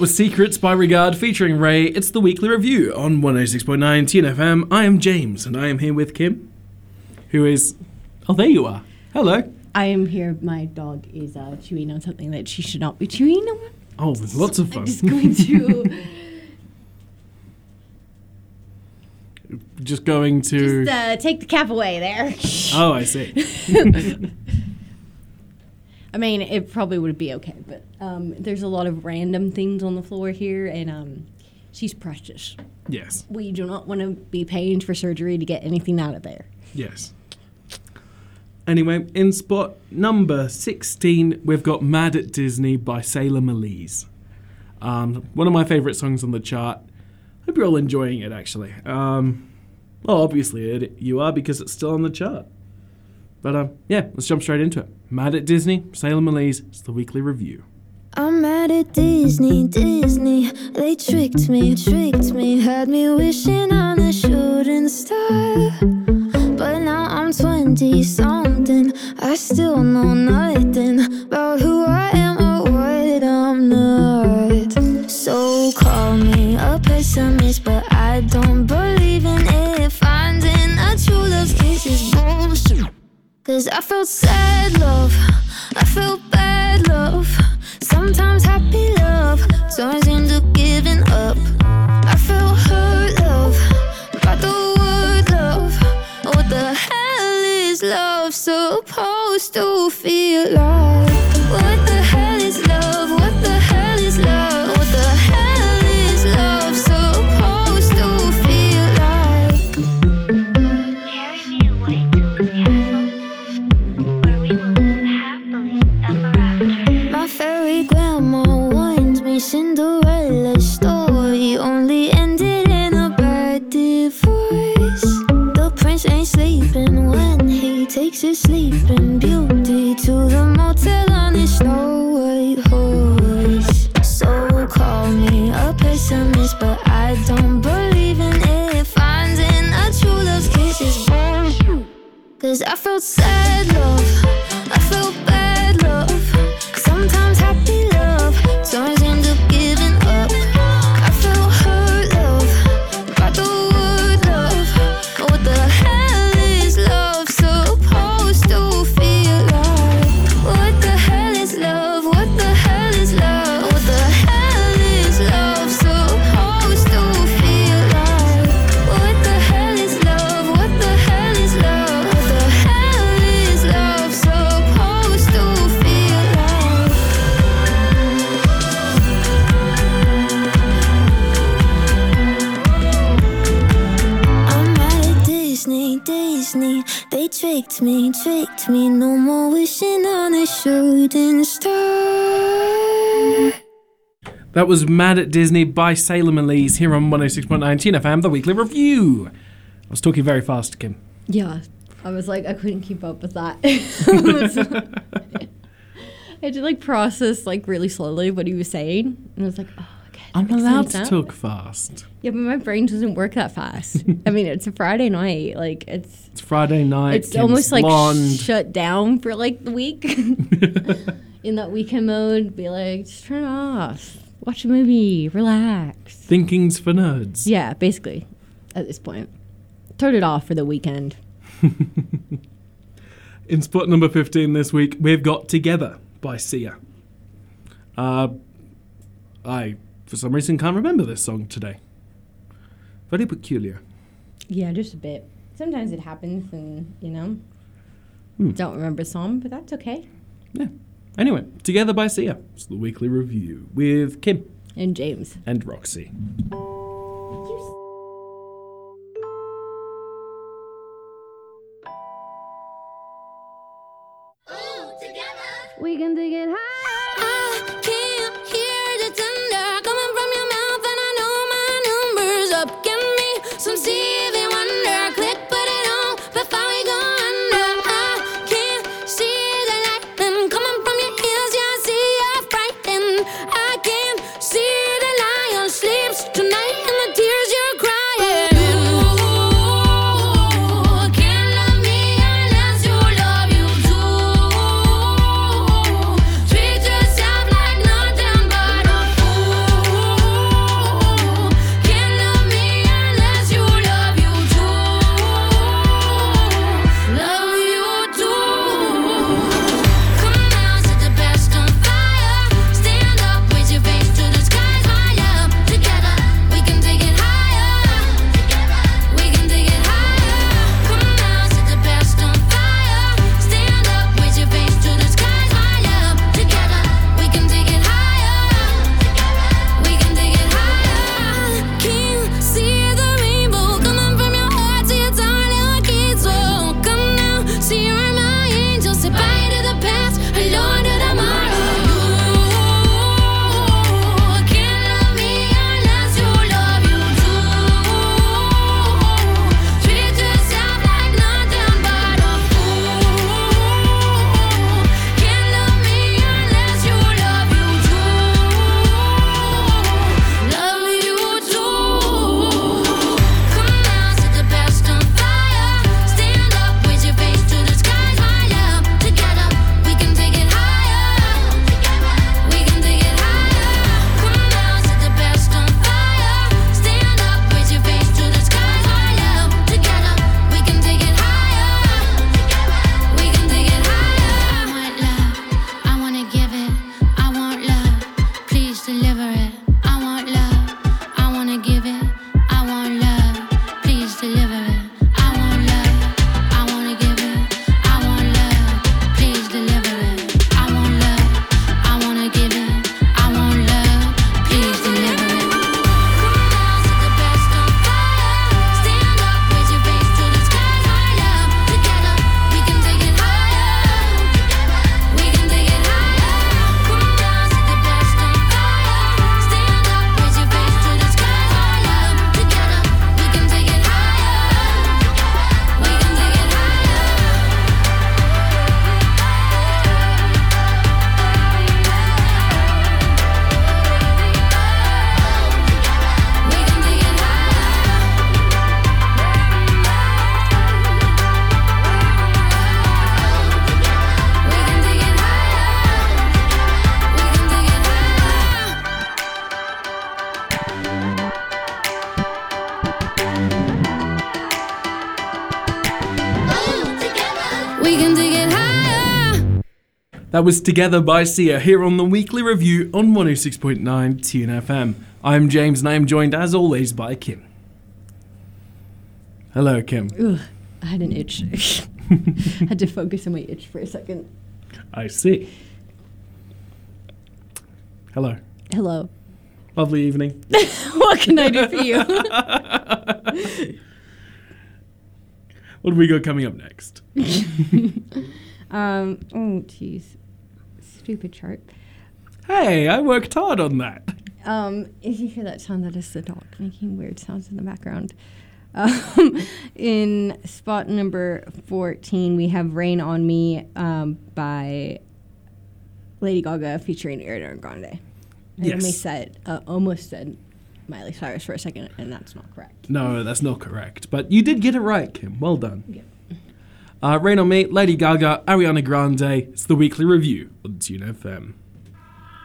Was Secrets by Regard featuring Raye. It's the weekly review on 106.9 Tune FM. I am James and I am here with Kim, who is Oh, there you are. Hello. I am here. My dog is uh, chewing on something that she should not be chewing on. Oh, with lots of fun. I'm just going to Just going to. just, uh, take the cap away there. oh, I see. I mean, it probably would be okay, but um, there's a lot of random things on the floor here, and um, she's precious. yes. We do not want to be paying for surgery to get anything out of there. Yes. Anyway, in spot number 16, we've got Mad at Disney by Salem Ilese. Um, one of my favourite songs on the chart. Hope you're all enjoying it, actually. Um, well, obviously it, you are because it's still on the chart. But um, yeah, let's jump straight into it. Mad at Disney, Salem Ilese, it's the weekly review. I'm mad at Disney, Disney. They tricked me, tricked me, had me wishing on a shooting star. But now I'm 20 something. I still know nothing about who I am Cause I felt sad love, I felt bad love. Sometimes happy love turns into giving up. I felt hurt love by the word love. What the hell is love supposed to feel like? What Cinderella's story only ended in a bad divorce. The prince ain't sleeping when he takes his sleeping beauty to the motel on his snow white horse. So call me a pessimist, but I don't believe in it. Finding a true love's kiss is bullshit. Cause I felt sad love, I felt bad tricked me, tricked me. No more wishing on a shooting star. That was Mad at Disney by Salem Ilese here on 106.9 Tune FM, the weekly review. I was talking very fast, Kim. Yeah, I was like, I couldn't keep up with that. I had to like process like really slowly what he was saying, and I was like, oh, okay. that I'm allowed to talk fast. Yeah, but my brain doesn't work that fast. I mean, it's a Friday night. Like it's It's Friday night. it's Kim's almost like blonde. shut down for like the week. In that weekend mode, be like, just turn it off, watch a movie, relax. Thinking's for nerds. Yeah, basically, at this point, turn it off for the weekend. In spot number 15 this week, we've got Together by Sia. Uh, I, for some reason, can't remember this song today. Very peculiar. Yeah, just a bit. Sometimes it happens, and you know, Hmm. don't remember the song, but that's okay. Yeah. Anyway, Together by Sia. It's the weekly review with Kim And James. and Roxy. We can take it That was Together by Sia here on the weekly review on 106.9 Tune FM. I'm James and I am joined as always by Kim. Hello, Kim. Ugh, I had an itch. had to focus on my itch for a second. I see. Hello. Hello. Lovely evening. what can I do for you? What do we got coming up next? um. Oh, jeez. Stupid chart. Hey, I worked hard on that. Um, if you hear that sound, that is the dog making weird sounds in the background. Um, in spot number 14, we have Rain on Me um, by Lady Gaga featuring Ariana Grande. I Yes. said, uh, almost said Miley Cyrus for a second, and that's not correct. No, that's not correct. But you did get it right, Kim. Well done. Uh, Rain on Me, Lady Gaga, Ariana Grande. It's the weekly review on Tune FM.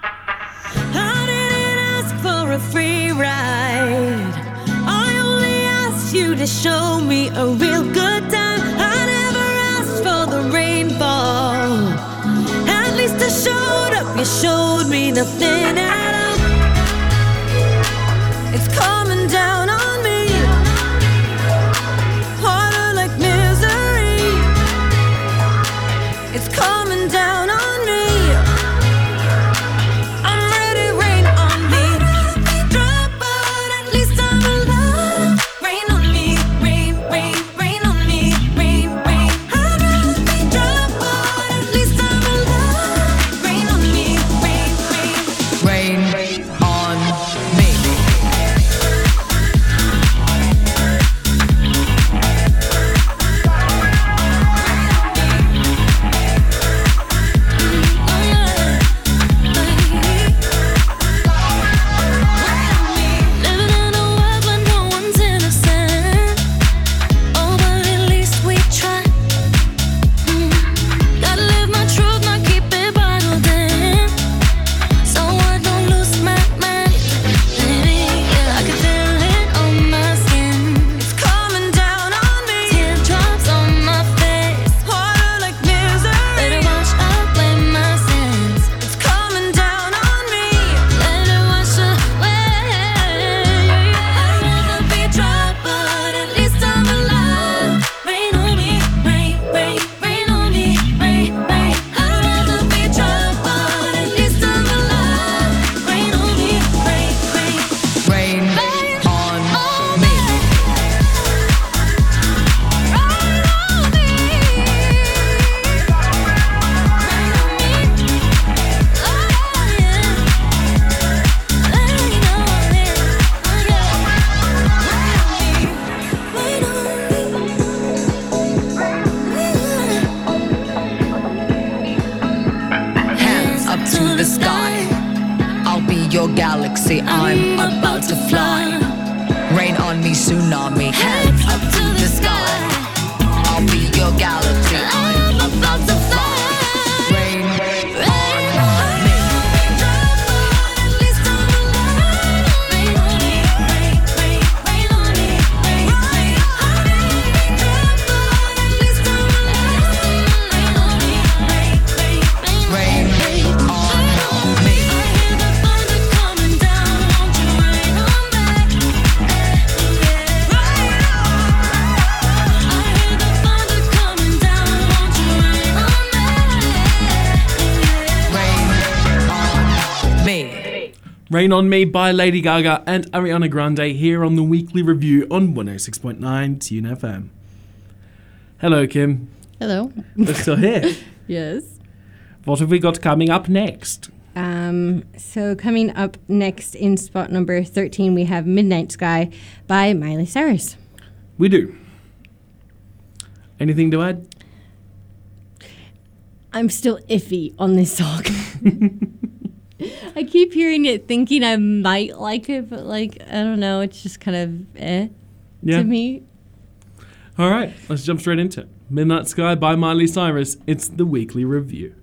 I didn't ask for a free ride. I only asked you to show me a real good time. I never asked for the. At least I showed up. You showed me nothing at all. It's coming down Rain on Me by Lady Gaga and Ariana Grande here on the weekly review on 106.9 Tune FM. Hello, Kim. Hello. We're still here. yes. What have we got coming up next? Um, so coming up next in spot number 13, we have Midnight Sky by Miley Cyrus. We do. Anything to add? I'm still iffy on this song. I keep hearing it thinking I might like it, but like, I don't know, it's just kind of eh Yeah. to me. All right, let's jump straight into it. Midnight Sky by Miley Cyrus. It's the weekly review.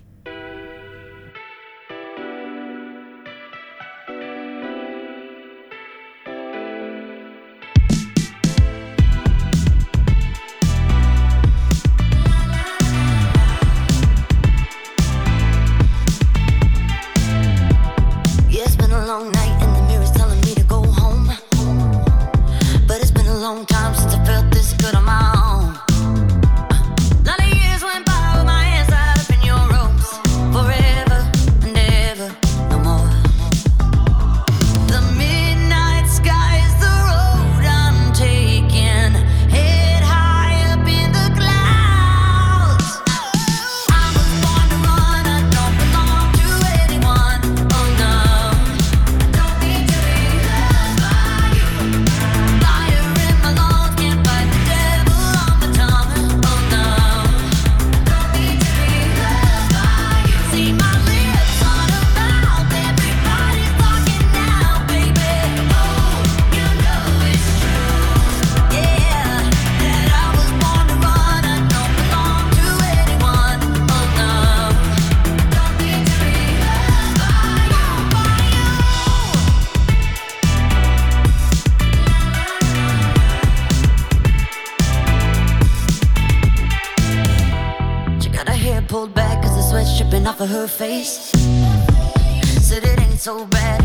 Her face. Said it ain't so bad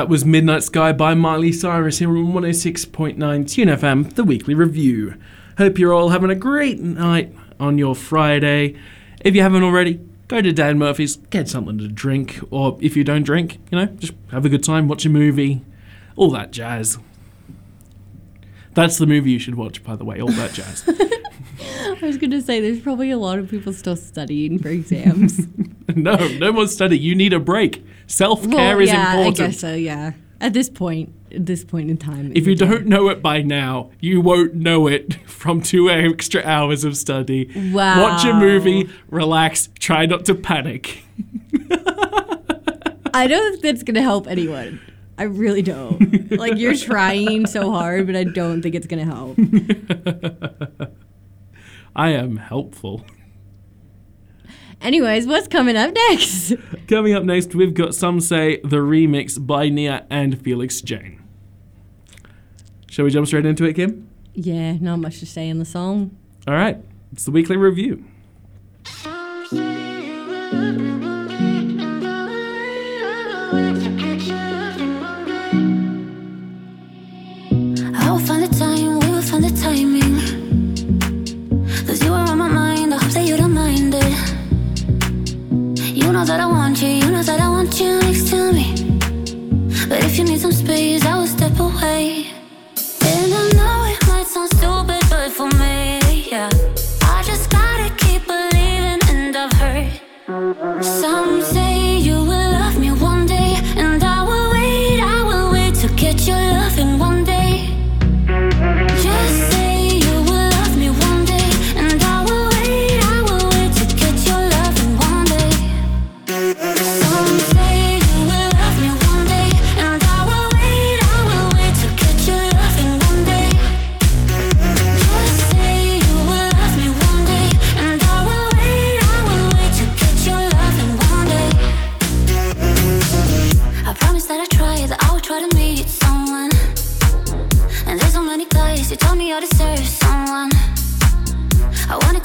That was Midnight Sky by Miley Cyrus here on 106.9 Tune FM, the weekly review. Hope you're all having a great night on your Friday. If you haven't already, go to Dan Murphy's, get something to drink, or if you don't drink, you know, just have a good time, watch a movie, all that jazz. That's the movie you should watch, by the way, all that jazz. I was going to say, there's probably a lot of people still studying for exams. no, no more study. You need a break. Self care well, is yeah, important. I guess so, yeah. At this point, at this point in time. If you don't know it by now, you won't know it from two extra hours of study. Wow. Watch a movie, relax, try not to panic. I don't think that's going to help anyone. I really don't. like, you're trying so hard, but I don't think it's going to help. I am helpful. Anyways, what's coming up next? Coming up next, we've got Some Say the Remix by Nea and Felix Jaehn. Shall we jump straight into it, Kim? Yeah, not much to say in the song. All right, it's the weekly review. Know that I want you, you know that I want you next to me. But if you need some space, I will step away. And I know it might sound stupid, but for me,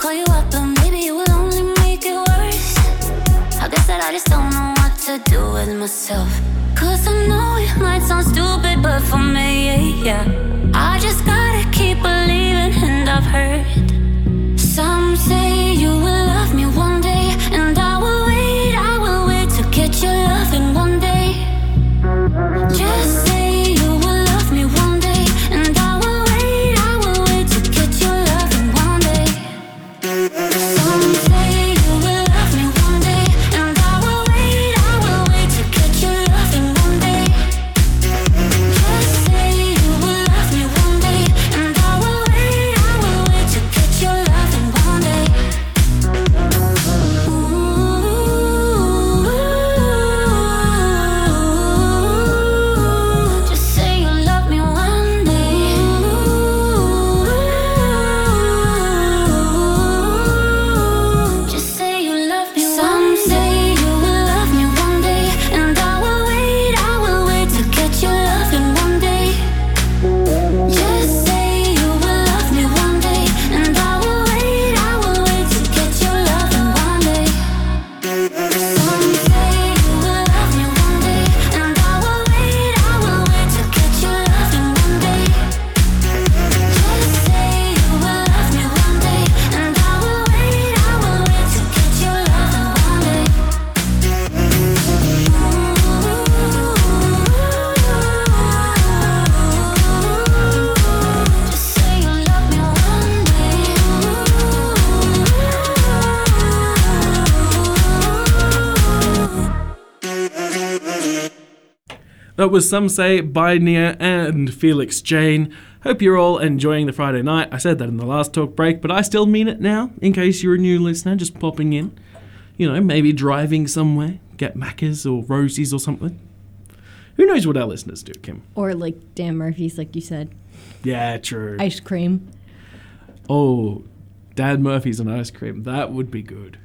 call you up, but maybe it will only make it worse. I guess that I just don't know what to do with myself. Cause I know it might sound stupid, but for me, yeah. yeah. I just gotta keep believing, and I've heard some say That was Some Say by Nea and Felix Jaehn. Hope you're all enjoying the Friday night. I said that in the last talk break, but I still mean it now, in case you're a new listener just popping in. You know, maybe driving somewhere, get Macca's or Rosie's or something. Who knows what our listeners do, Kim? Or like Dan Murphy's, like you said. Yeah, true. Ice cream. Oh, Dad Murphy's and ice cream. That would be good.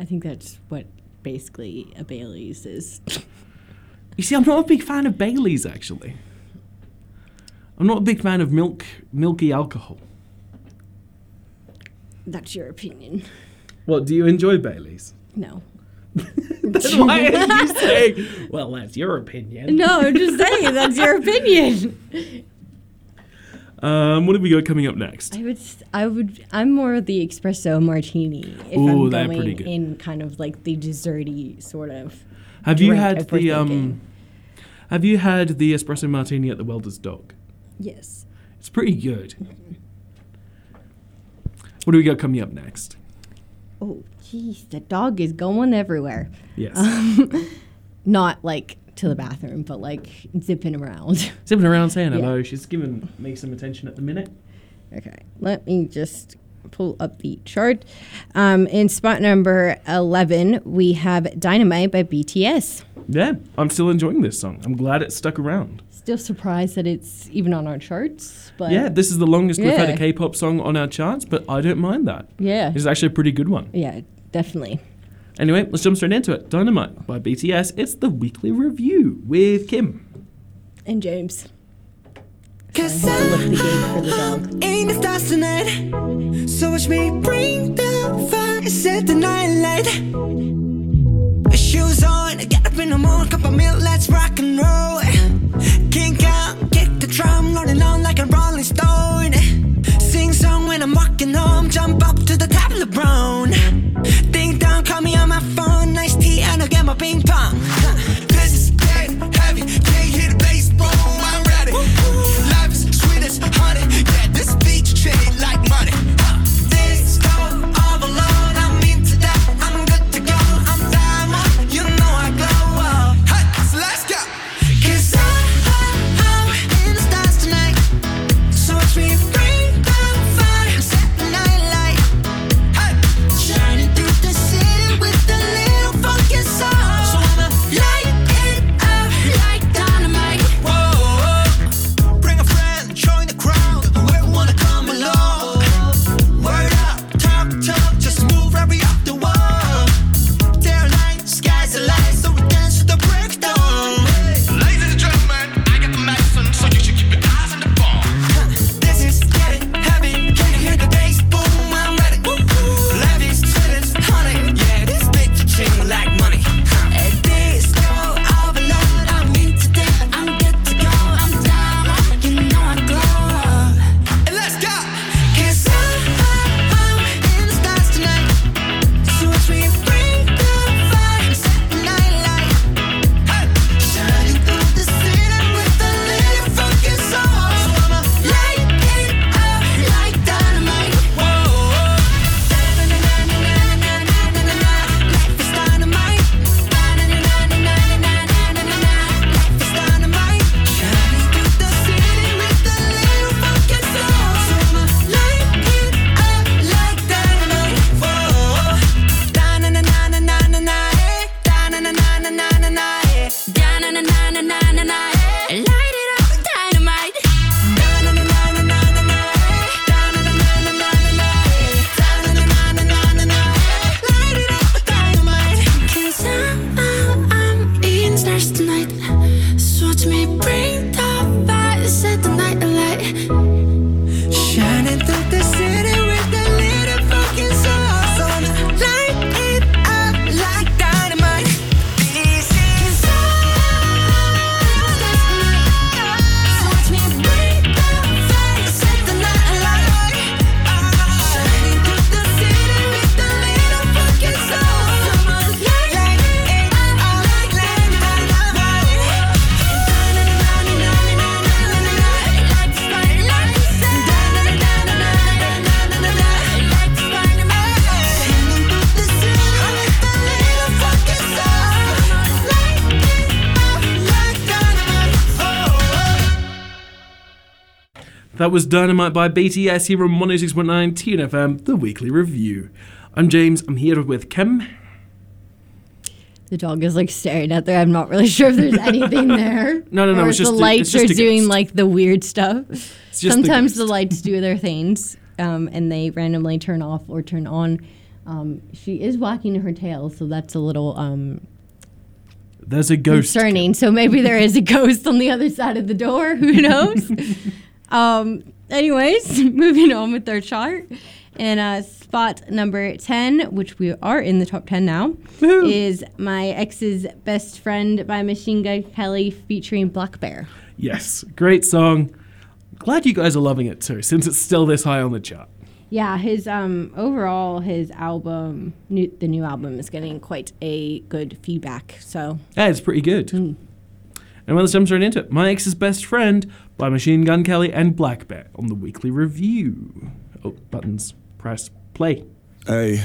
I think that's what basically a Bailey's is. You see, I'm not a big fan of Bailey's, actually. I'm not a big fan of milk, milky alcohol. That's your opinion. What, do you enjoy Bailey's? No. Then why you saying, well, that's your opinion? No, I'm just saying that's your opinion. Um, what have we got coming up next? I would, I would, I'm more of the espresso martini if Ooh, I'm going pretty good. in kind of like the desserty sort of. Have you had if the um? Have you had the espresso martini at the Welder's Dog? Yes. It's pretty good. What do we got coming up next? Oh, jeez, the dog is going everywhere. Yes. Um, not like to the bathroom, but like zipping around. Zipping around saying Yeah. hello. She's giving me some attention at the minute. Okay, let me just pull up the chart. Um, in spot number 11, we have Dynamite by BTS. Yeah, I'm still enjoying this song. I'm glad it stuck around. Still surprised that it's even on our charts, but yeah, this is the longest we've had a Yeah. K-pop song on our charts, but I don't mind that. Yeah. It's actually a pretty good one. yeah, definitely. Anyway, let's jump straight into it. Dynamite by BTS. It's the weekly review with Kim. And James. Cause I have to lift the gate for the dog. The stars tonight So watch me bring the fire Set the night light Shoes on, get up in the morning Cup of milk, let's rock and roll. King Kong, kick the drum Rolling on like a rolling stone. Sing song when I'm walking home Jump up to the top of the brown Ding dong, call me on my phone Nice tea and I'll get my ping pong That was Dynamite by BTS here on 106.9 Tune FM, the weekly review. I'm James, I'm here with Kim. The dog is like staring at there. I'm not really sure if there's anything there. No, no, no, Or it's just the lights just are doing like the weird stuff. Sometimes the lights do their things, um, and they randomly turn off or turn on. Um, she is wagging her tail, so that's a little um, There's a ghost. concerning. So maybe there is a ghost on the other side of the door. Who knows? Um, anyways, moving on with our chart. And uh, spot number 10, which we are in the top 10 now, is My Ex's Best Friend by Machine Gun Kelly featuring blackbear. Yes, great song. Glad you guys are loving it too, since it's still this high on the chart. Yeah, his um overall his album, new, the new album is getting quite a good feedback. So Yeah, it's pretty good. And well, let's jump straight into it. My Ex's Best Friend by Machine Gun Kelly and blackbear on the weekly review. Oh, buttons. Press play. Hey.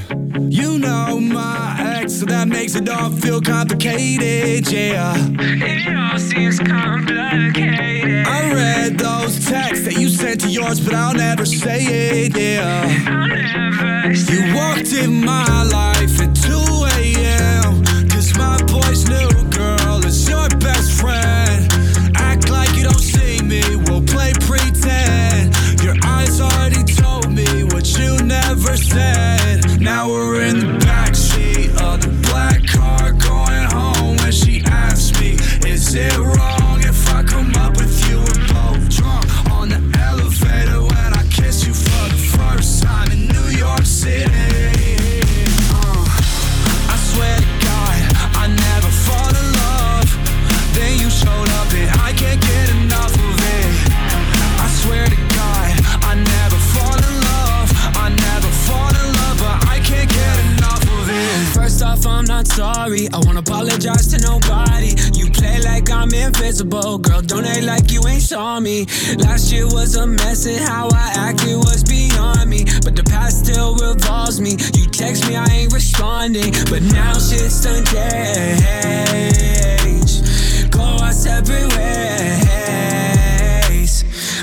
You know my ex, so that makes it all feel complicated, yeah. It all seems complicated. I read those texts that you sent to yours, but I'll never say it, yeah. I'll never. You walked in my life at 2 a.m. Cause my boy's new girl said. Now we're in the not sorry. I won't apologize to nobody. You play like I'm invisible. Girl, don't act like you ain't saw me. Last year was a mess, and how I acted was beyond me. But the past still revolves me. You text me, I ain't responding. But now shit's done changed. Go our separate ways.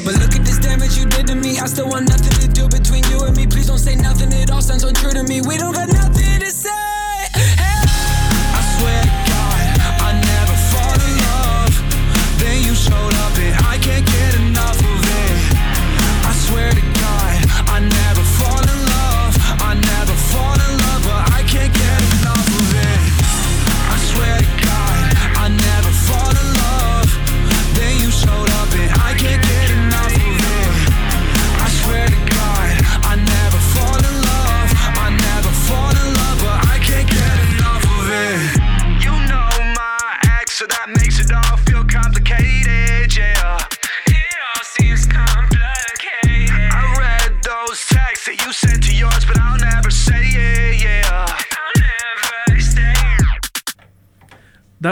But look at this damage you did to me. I still want nothing to do between you and me. Please don't say nothing. It all sounds untrue to me. We don't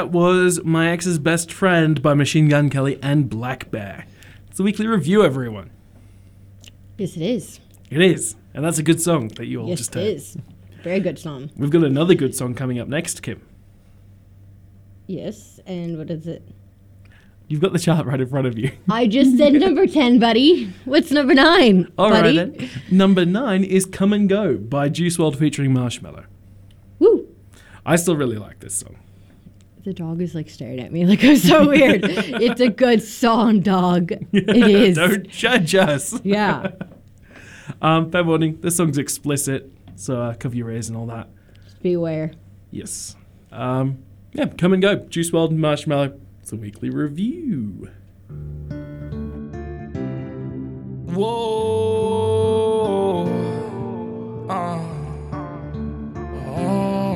That was My Ex's Best Friend by Machine Gun Kelly and blackbear. It's a weekly review, everyone. Yes, it is. It is. And that's a good song that you all yes, just it heard. is. Very good song. We've got another good song coming up next, Kim. Yes, and what is it? You've got the chart right in front of you. I just said number 10, buddy. What's number 9? All right buddy? then. Number nine is Come and Go by Juice WRLD featuring Marshmello. Woo. I still really like this song. The dog is like staring at me like I'm so weird. it's a good song, dog. It is. Don't judge us. Yeah. um, fair warning, this song's explicit, so uh, cover your ears and all that. Beware. Yes. Um, yeah, come and go. Juice WRLD and Marshmello. It's a weekly review. Whoa. Uh. Oh.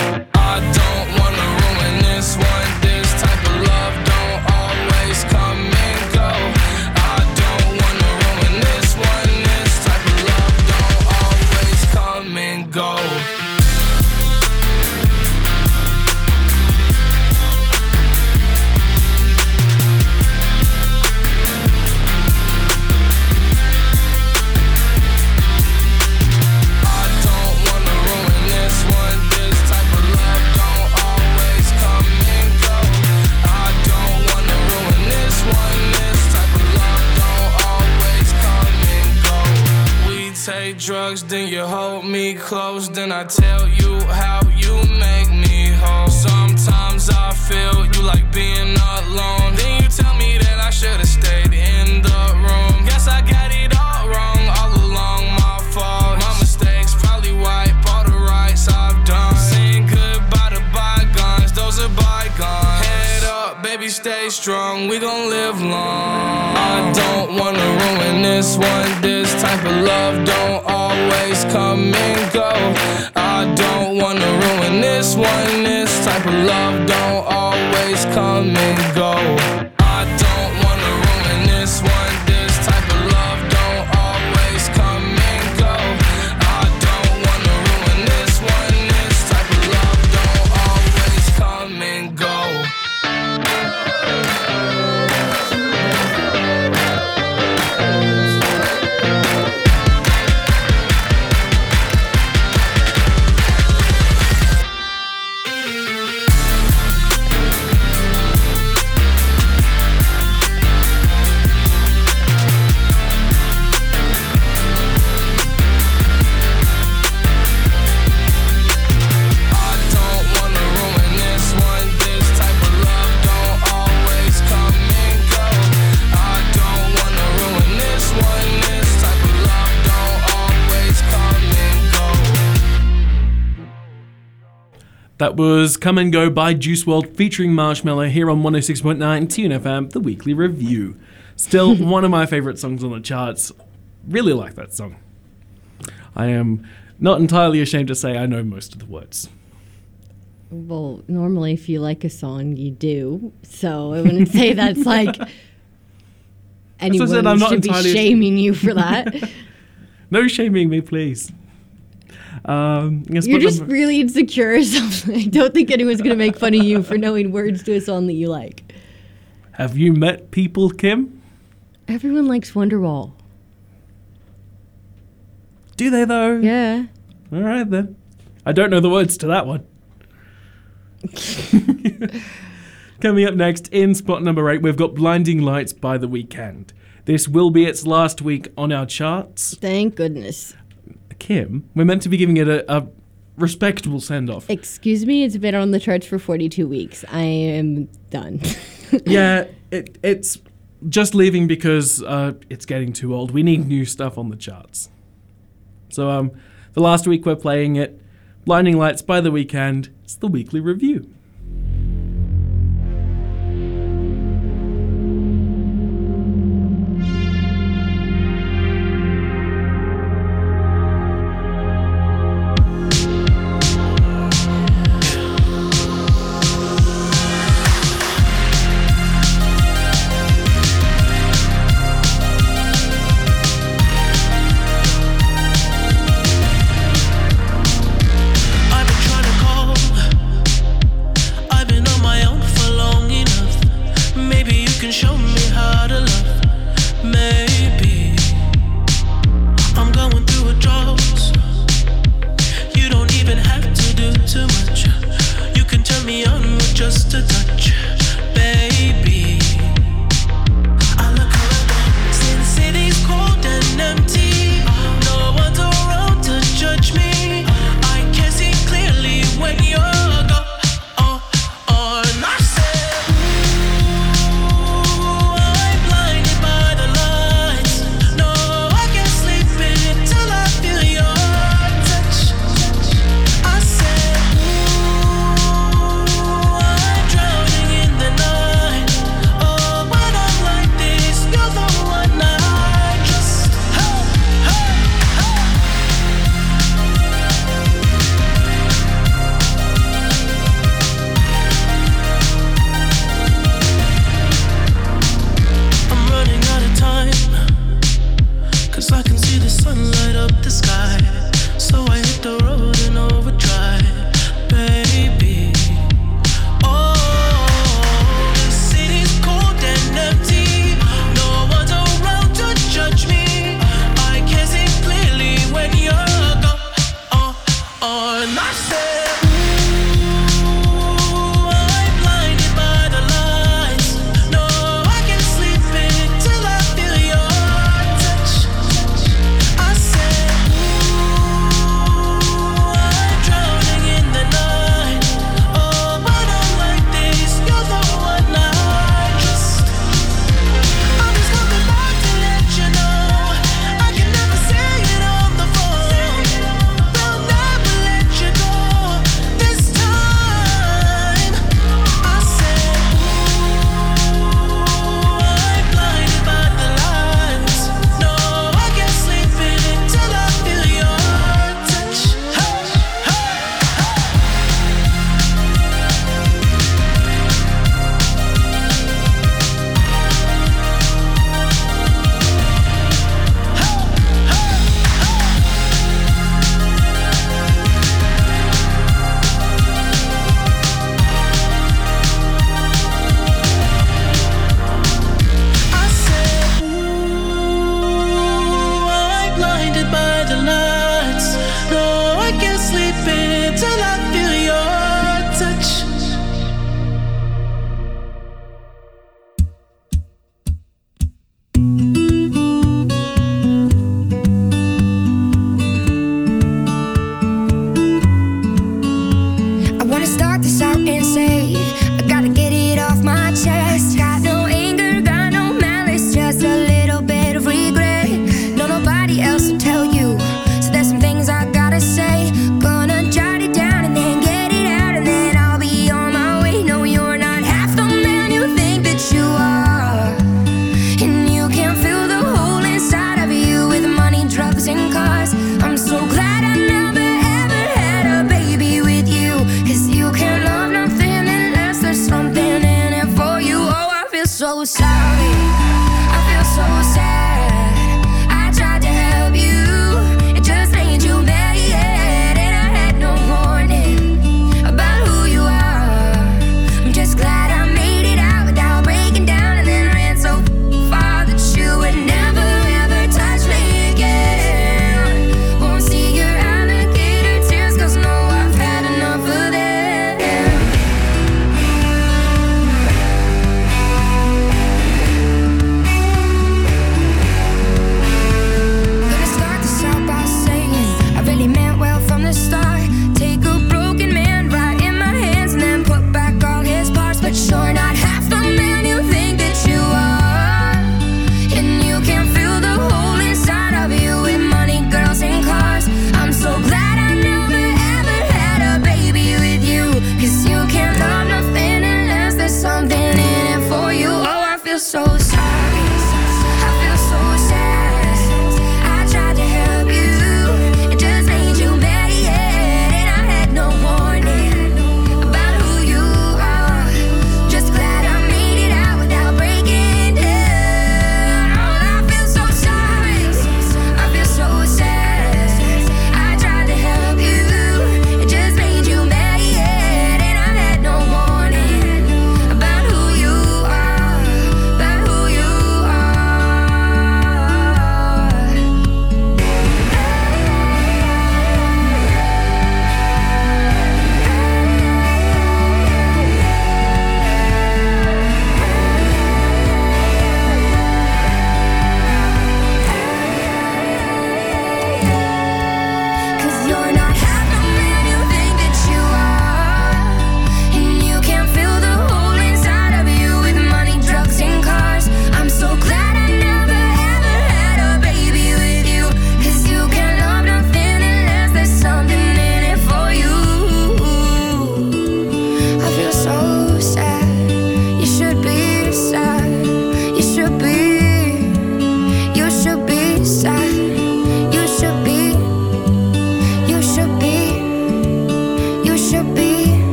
Take drugs, then you hold me close, then I tell you how you make me whole. Sometimes I feel you like being alone. Then you tell me that I should've stayed in strong. We gon' live long. I don't wanna ruin this one. This type of love don't always come and go. I don't wanna ruin this one. This type of love don't always come and go. That was Come and Go by Juice WRLD featuring Marshmello here on 106.9 Tune FM, the weekly review. Still one of my favorite songs on the charts. Really like that song. I am not entirely ashamed to say I know most of the words. Well, normally if you like a song, you do. So I wouldn't say that's like anyone said, I'm not should be shaming you for that. No shaming me, please. Um, You're just number- really insecure or something. I don't think anyone's gonna make fun of you for knowing words to a song that you like. Have you met people, Kim? Everyone likes Wonderwall. Do they though? Yeah. All right then. I don't know the words to that one. Coming up next in spot number eight, we've got Blinding Lights by The Weeknd. This will be its last week on our charts. Thank goodness. Kim, we're meant to be giving it a, a respectable send off. Excuse me, it's been on the charts for 42 weeks. I am done. yeah, it, it's just leaving because uh, it's getting too old. We need new stuff on the charts. So, um, the last week we're playing it. Blinding Lights by The Weeknd. It's the weekly review.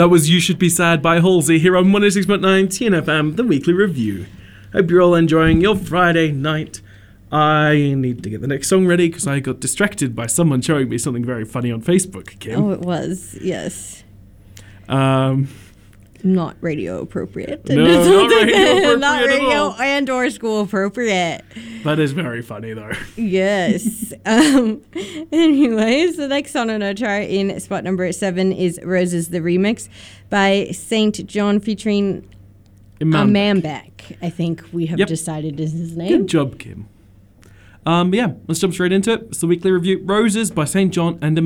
That was You Should Be Sad by Halsey here on 106.9 Tune FM, the weekly review. Hope you're all enjoying your Friday night. I need to get the next song ready because I got distracted by someone showing me something very funny on Facebook, Kim. Oh, it was. Yes. Um, Not radio appropriate. No, not radio appropriate Not radio and or school appropriate. That is very funny though. Yes. um, anyways, the next song on our chart in spot number seven is Roses the Remix by SAINt JHN featuring Imanbek. I think we have Yep. decided is his name. Good job, Kim. Um, yeah, let's jump straight into it. It's the weekly review Roses by SAINt JHN and a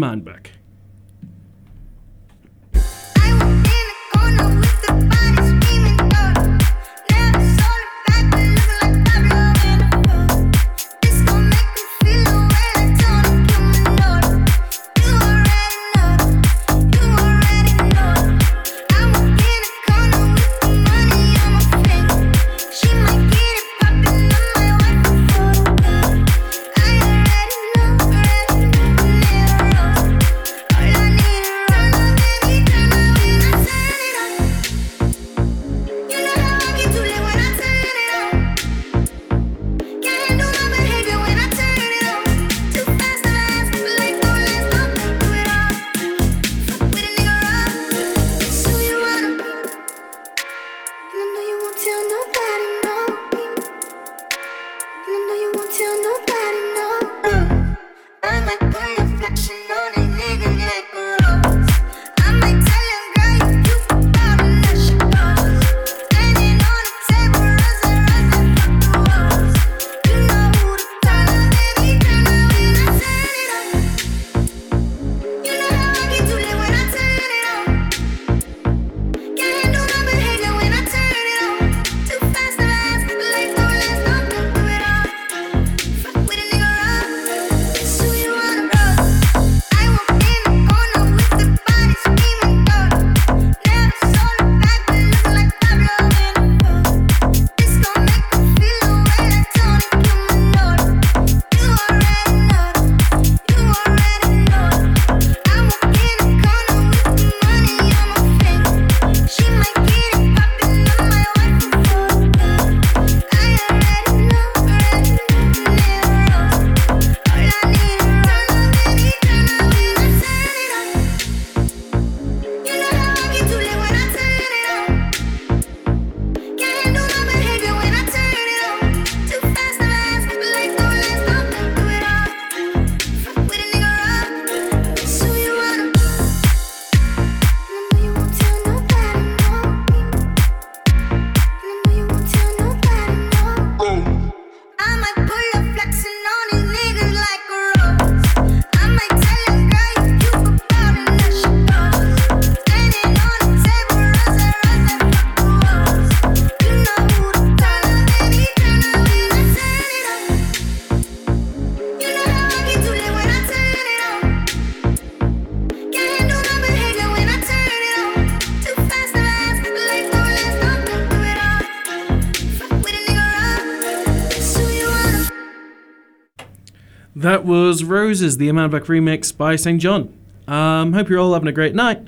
Roses, the Imanbek remix by SAINt JHN. Um, hope you're all having a great night.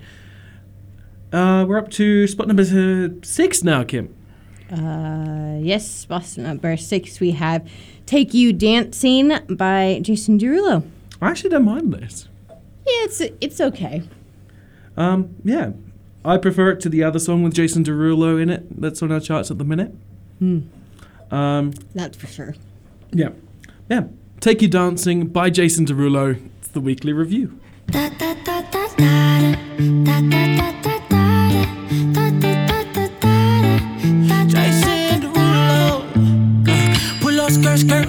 Uh, we're up to spot number six now, Kim. Uh, yes, spot number six, we have Take You Dancing by Jason Derulo. I actually don't mind this. Yeah, it's it's okay. Um, yeah, I prefer it to the other song with Jason Derulo in it. That's on our charts at the minute. Hmm. Um, That's for sure. yeah, yeah. Take You Dancing by Jason Derulo. It's the weekly review.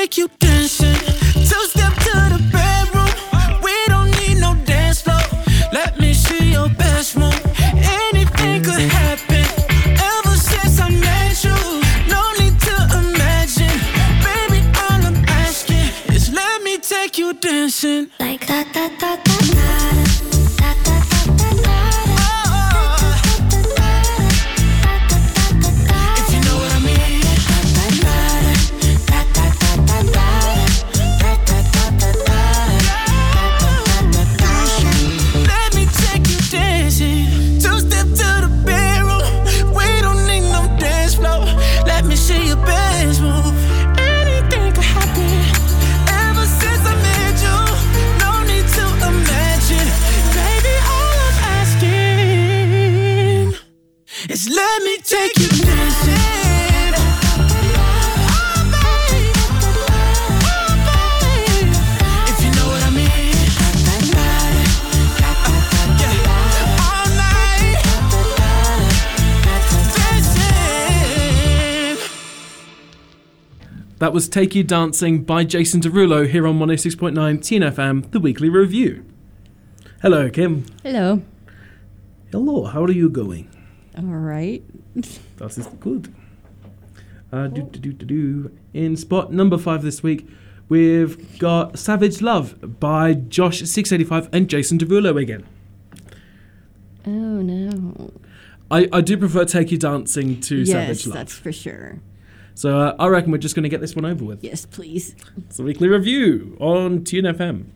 take you. That was Take You Dancing by Jason Derulo here on 106.9 Tune FM, the weekly review. Hello, Kim. Hello. Hello, how are you going? All right. that is good. Uh, do, do, do, In spot number five this week, we've got Savage Love by Jawsh 685 and Jason Derulo again. Oh, no. I, I do prefer Take You Dancing to yes, Savage Love. Yes, that's for sure. So uh, I reckon we're just going to get this one over with. Yes, please. It's a weekly review on Tune FM.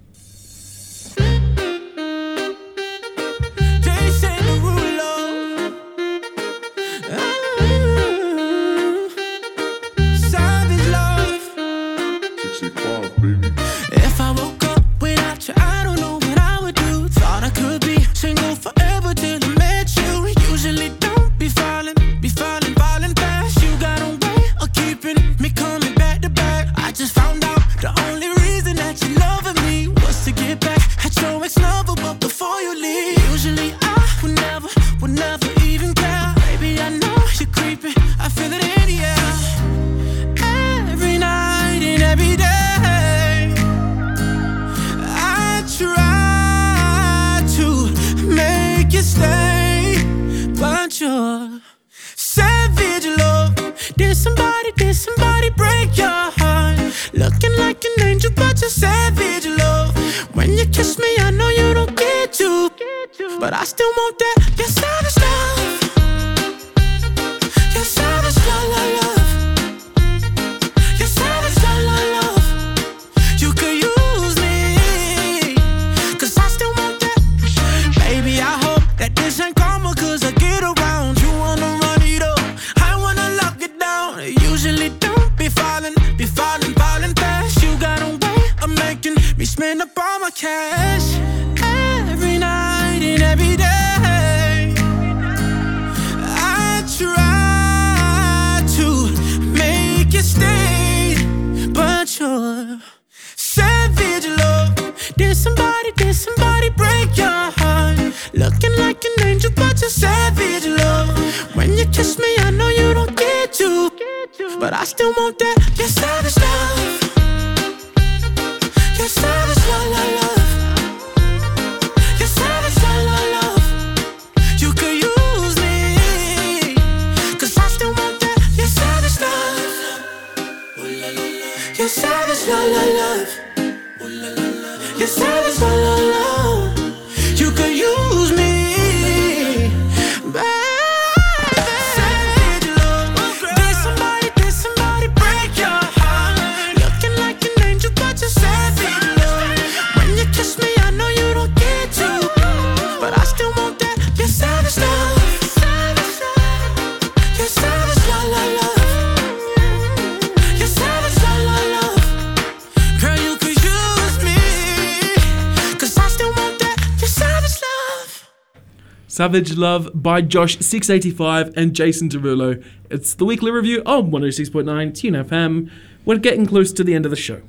Savage Love by Jawsh 685 and Jason Derulo. It's the weekly review on 106.9 Tune FM. We're getting close to the end of the show.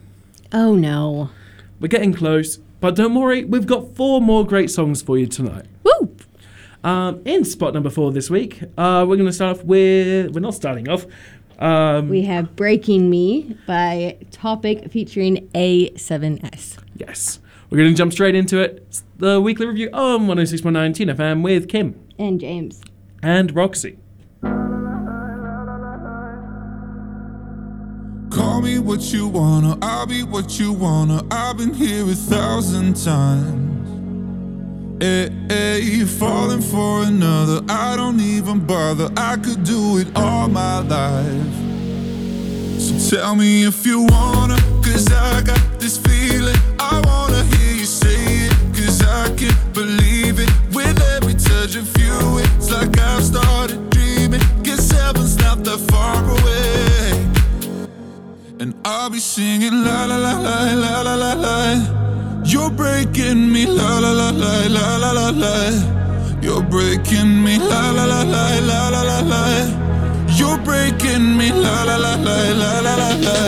Oh no. We're getting close, but don't worry, we've got four more great songs for you tonight. Woo! Um, in spot number four this week, uh, we're going to start off with. We're not starting off. Um, We have Breaking Me by Topic featuring A7S. yes. We're going to jump straight into it. It's the weekly review on 106.9 Tune FM with Kim And James. and Roxy. Call me what you wanna, I'll be what you wanna. I've been here a thousand times. Eh, eh, hey, hey, falling for another, I don't even bother. I could do it all my life. So tell me if you wanna, cause I got this feeling. I wanna I can't believe it. With every touch of you, it's like I've started dreaming. Guess heaven's not that far away. And I'll be singing la la la la la la la la. You're breaking me la la la la la la la la. You're breaking me la la la la la la la la. You're breaking me la la la la la la la la.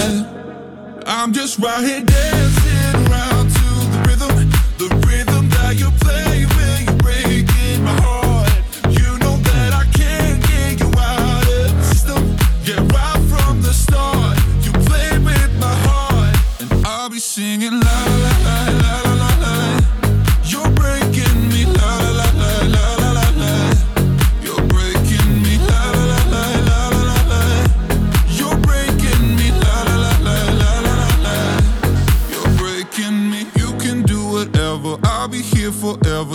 I'm just right here dancing around to the rhythm, the rhythm singing la la la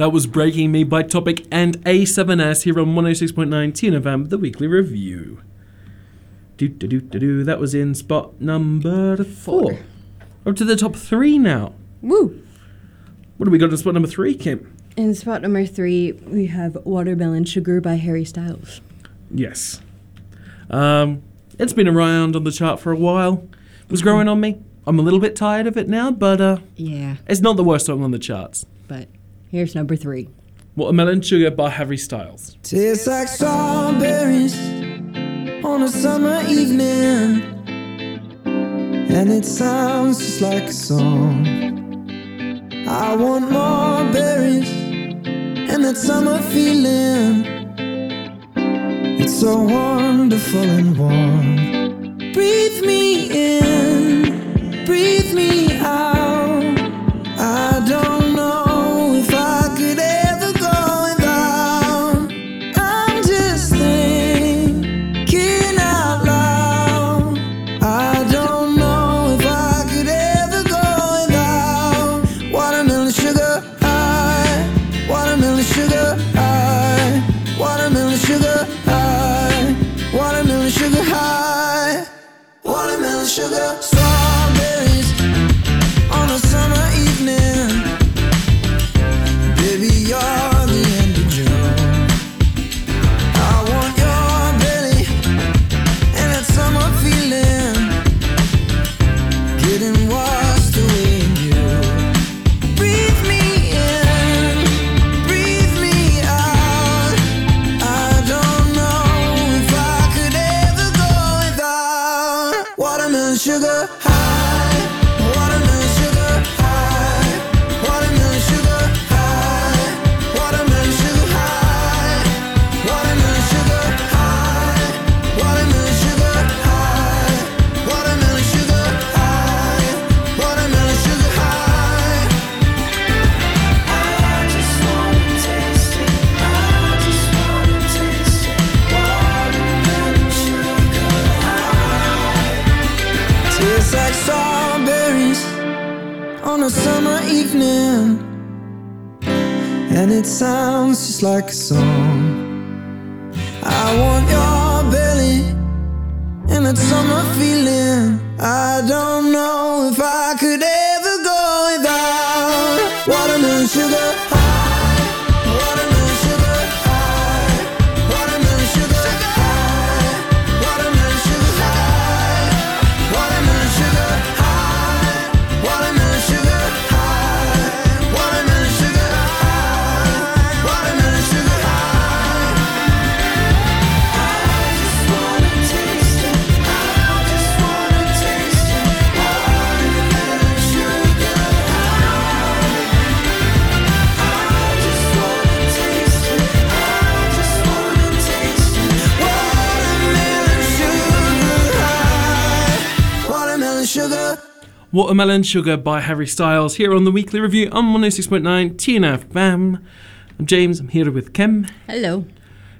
That was "Breaking Me" by Topic and A7S here on 106.9 Tune FM, the weekly review. Do, do, do, do, do. That was in spot number four. Up to the top three now. Woo! What do we got in spot number three, Kim? In spot number three, we have Watermelon Sugar by Harry Styles. Yes. Um, it's been around on the chart for a while. It was growing on me. I'm a little bit tired of it now, but uh, Yeah, it's not the worst song on the charts. but here's number three. Watermelon Sugar by Harry Styles. Tastes like strawberries on a summer evening, and it sounds just like a song. I want more berries and that summer feeling. It's so wonderful and warm. Breathe me in, breathe me Watermelon Sugar by Harry Styles here on the weekly review on 106.9 Tune FM. I'm James, I'm here with Kim. Hello.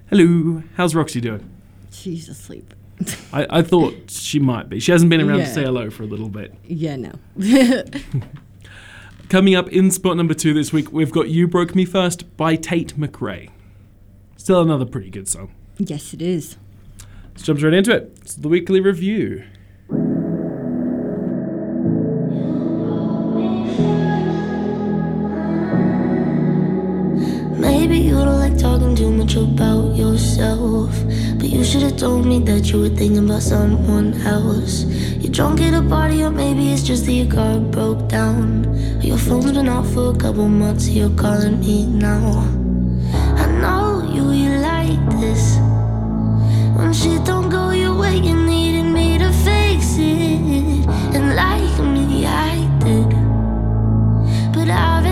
Hello. How's Roxy doing? She's asleep. I, I thought she might be. She hasn't been around to Yeah. say hello for a little bit. Yeah, no. Coming up in spot number two this week, we've got You Broke Me First by Tate McRae. Still another pretty good song. yes, it is. Let's jump right into it. It's the weekly review. But you should have told me that you were thinking about someone else. You're drunk at a party, or maybe it's just that your car broke down. Your phone's been off for a couple months, you're calling me now. I know you, you like this. When shit don't go your way, you needed me to fix it. And like me, I did. But I've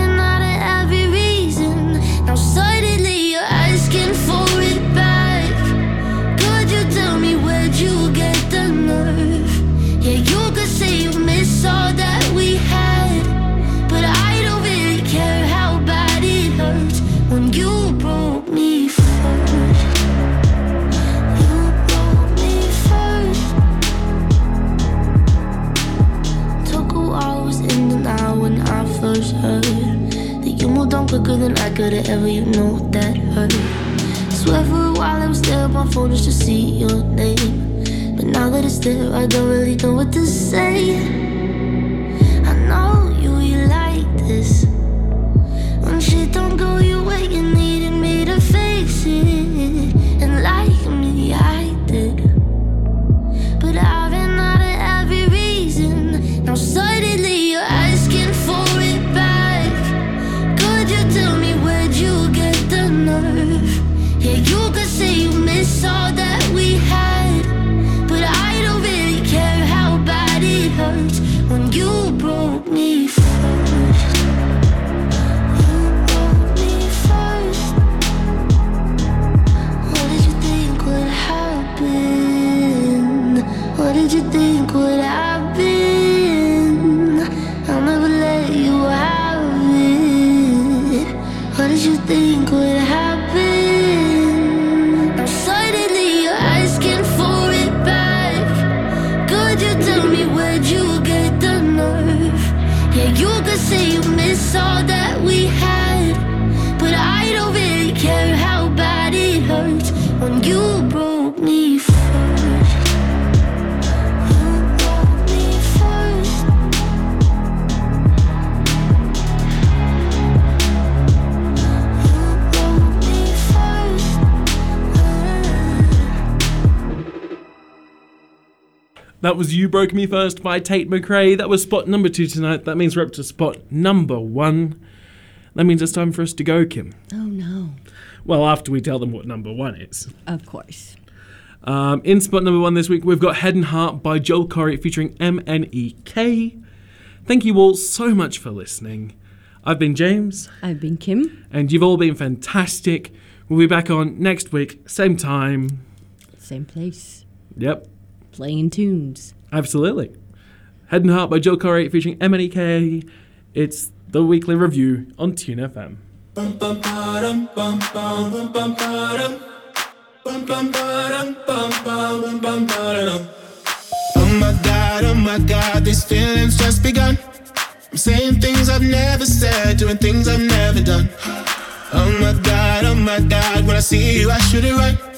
quicker than I could have ever. You know that hurt. Swear for a while I was there on my phone just to see your name. But now that it's there, I don't really know what to say. I know you, you like this. When shit don't go you You Broke Me First by Tate McRae. That was spot number two tonight. That means we're up to spot number one. That means it's time for us to go, Kim. Oh no. Well, after we tell them what number one is. Of course. Um, in spot number one this week, we've got Head and Heart by Joel Corry featuring MNEK. Thank you all so much for listening. I've been James, I've been Kim. and you've all been fantastic. We'll be back on next week, same time. Same place. Yep, Playing tunes. Absolutely. Head and Heart by Joe Corry featuring MNEK. It's the weekly review on Tune FM. Oh my God, oh my God, these feelings just begun. I'm saying things I've never said, doing things I've never done. Oh my god, oh my god, when I see you, I shoot it right.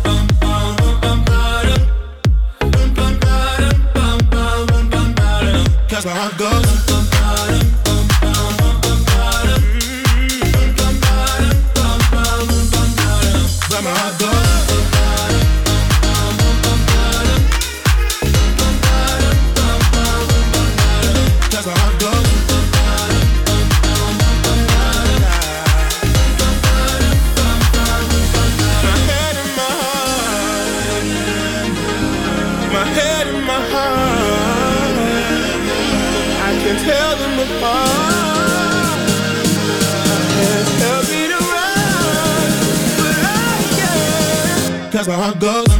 Cause my can't. Cause my heart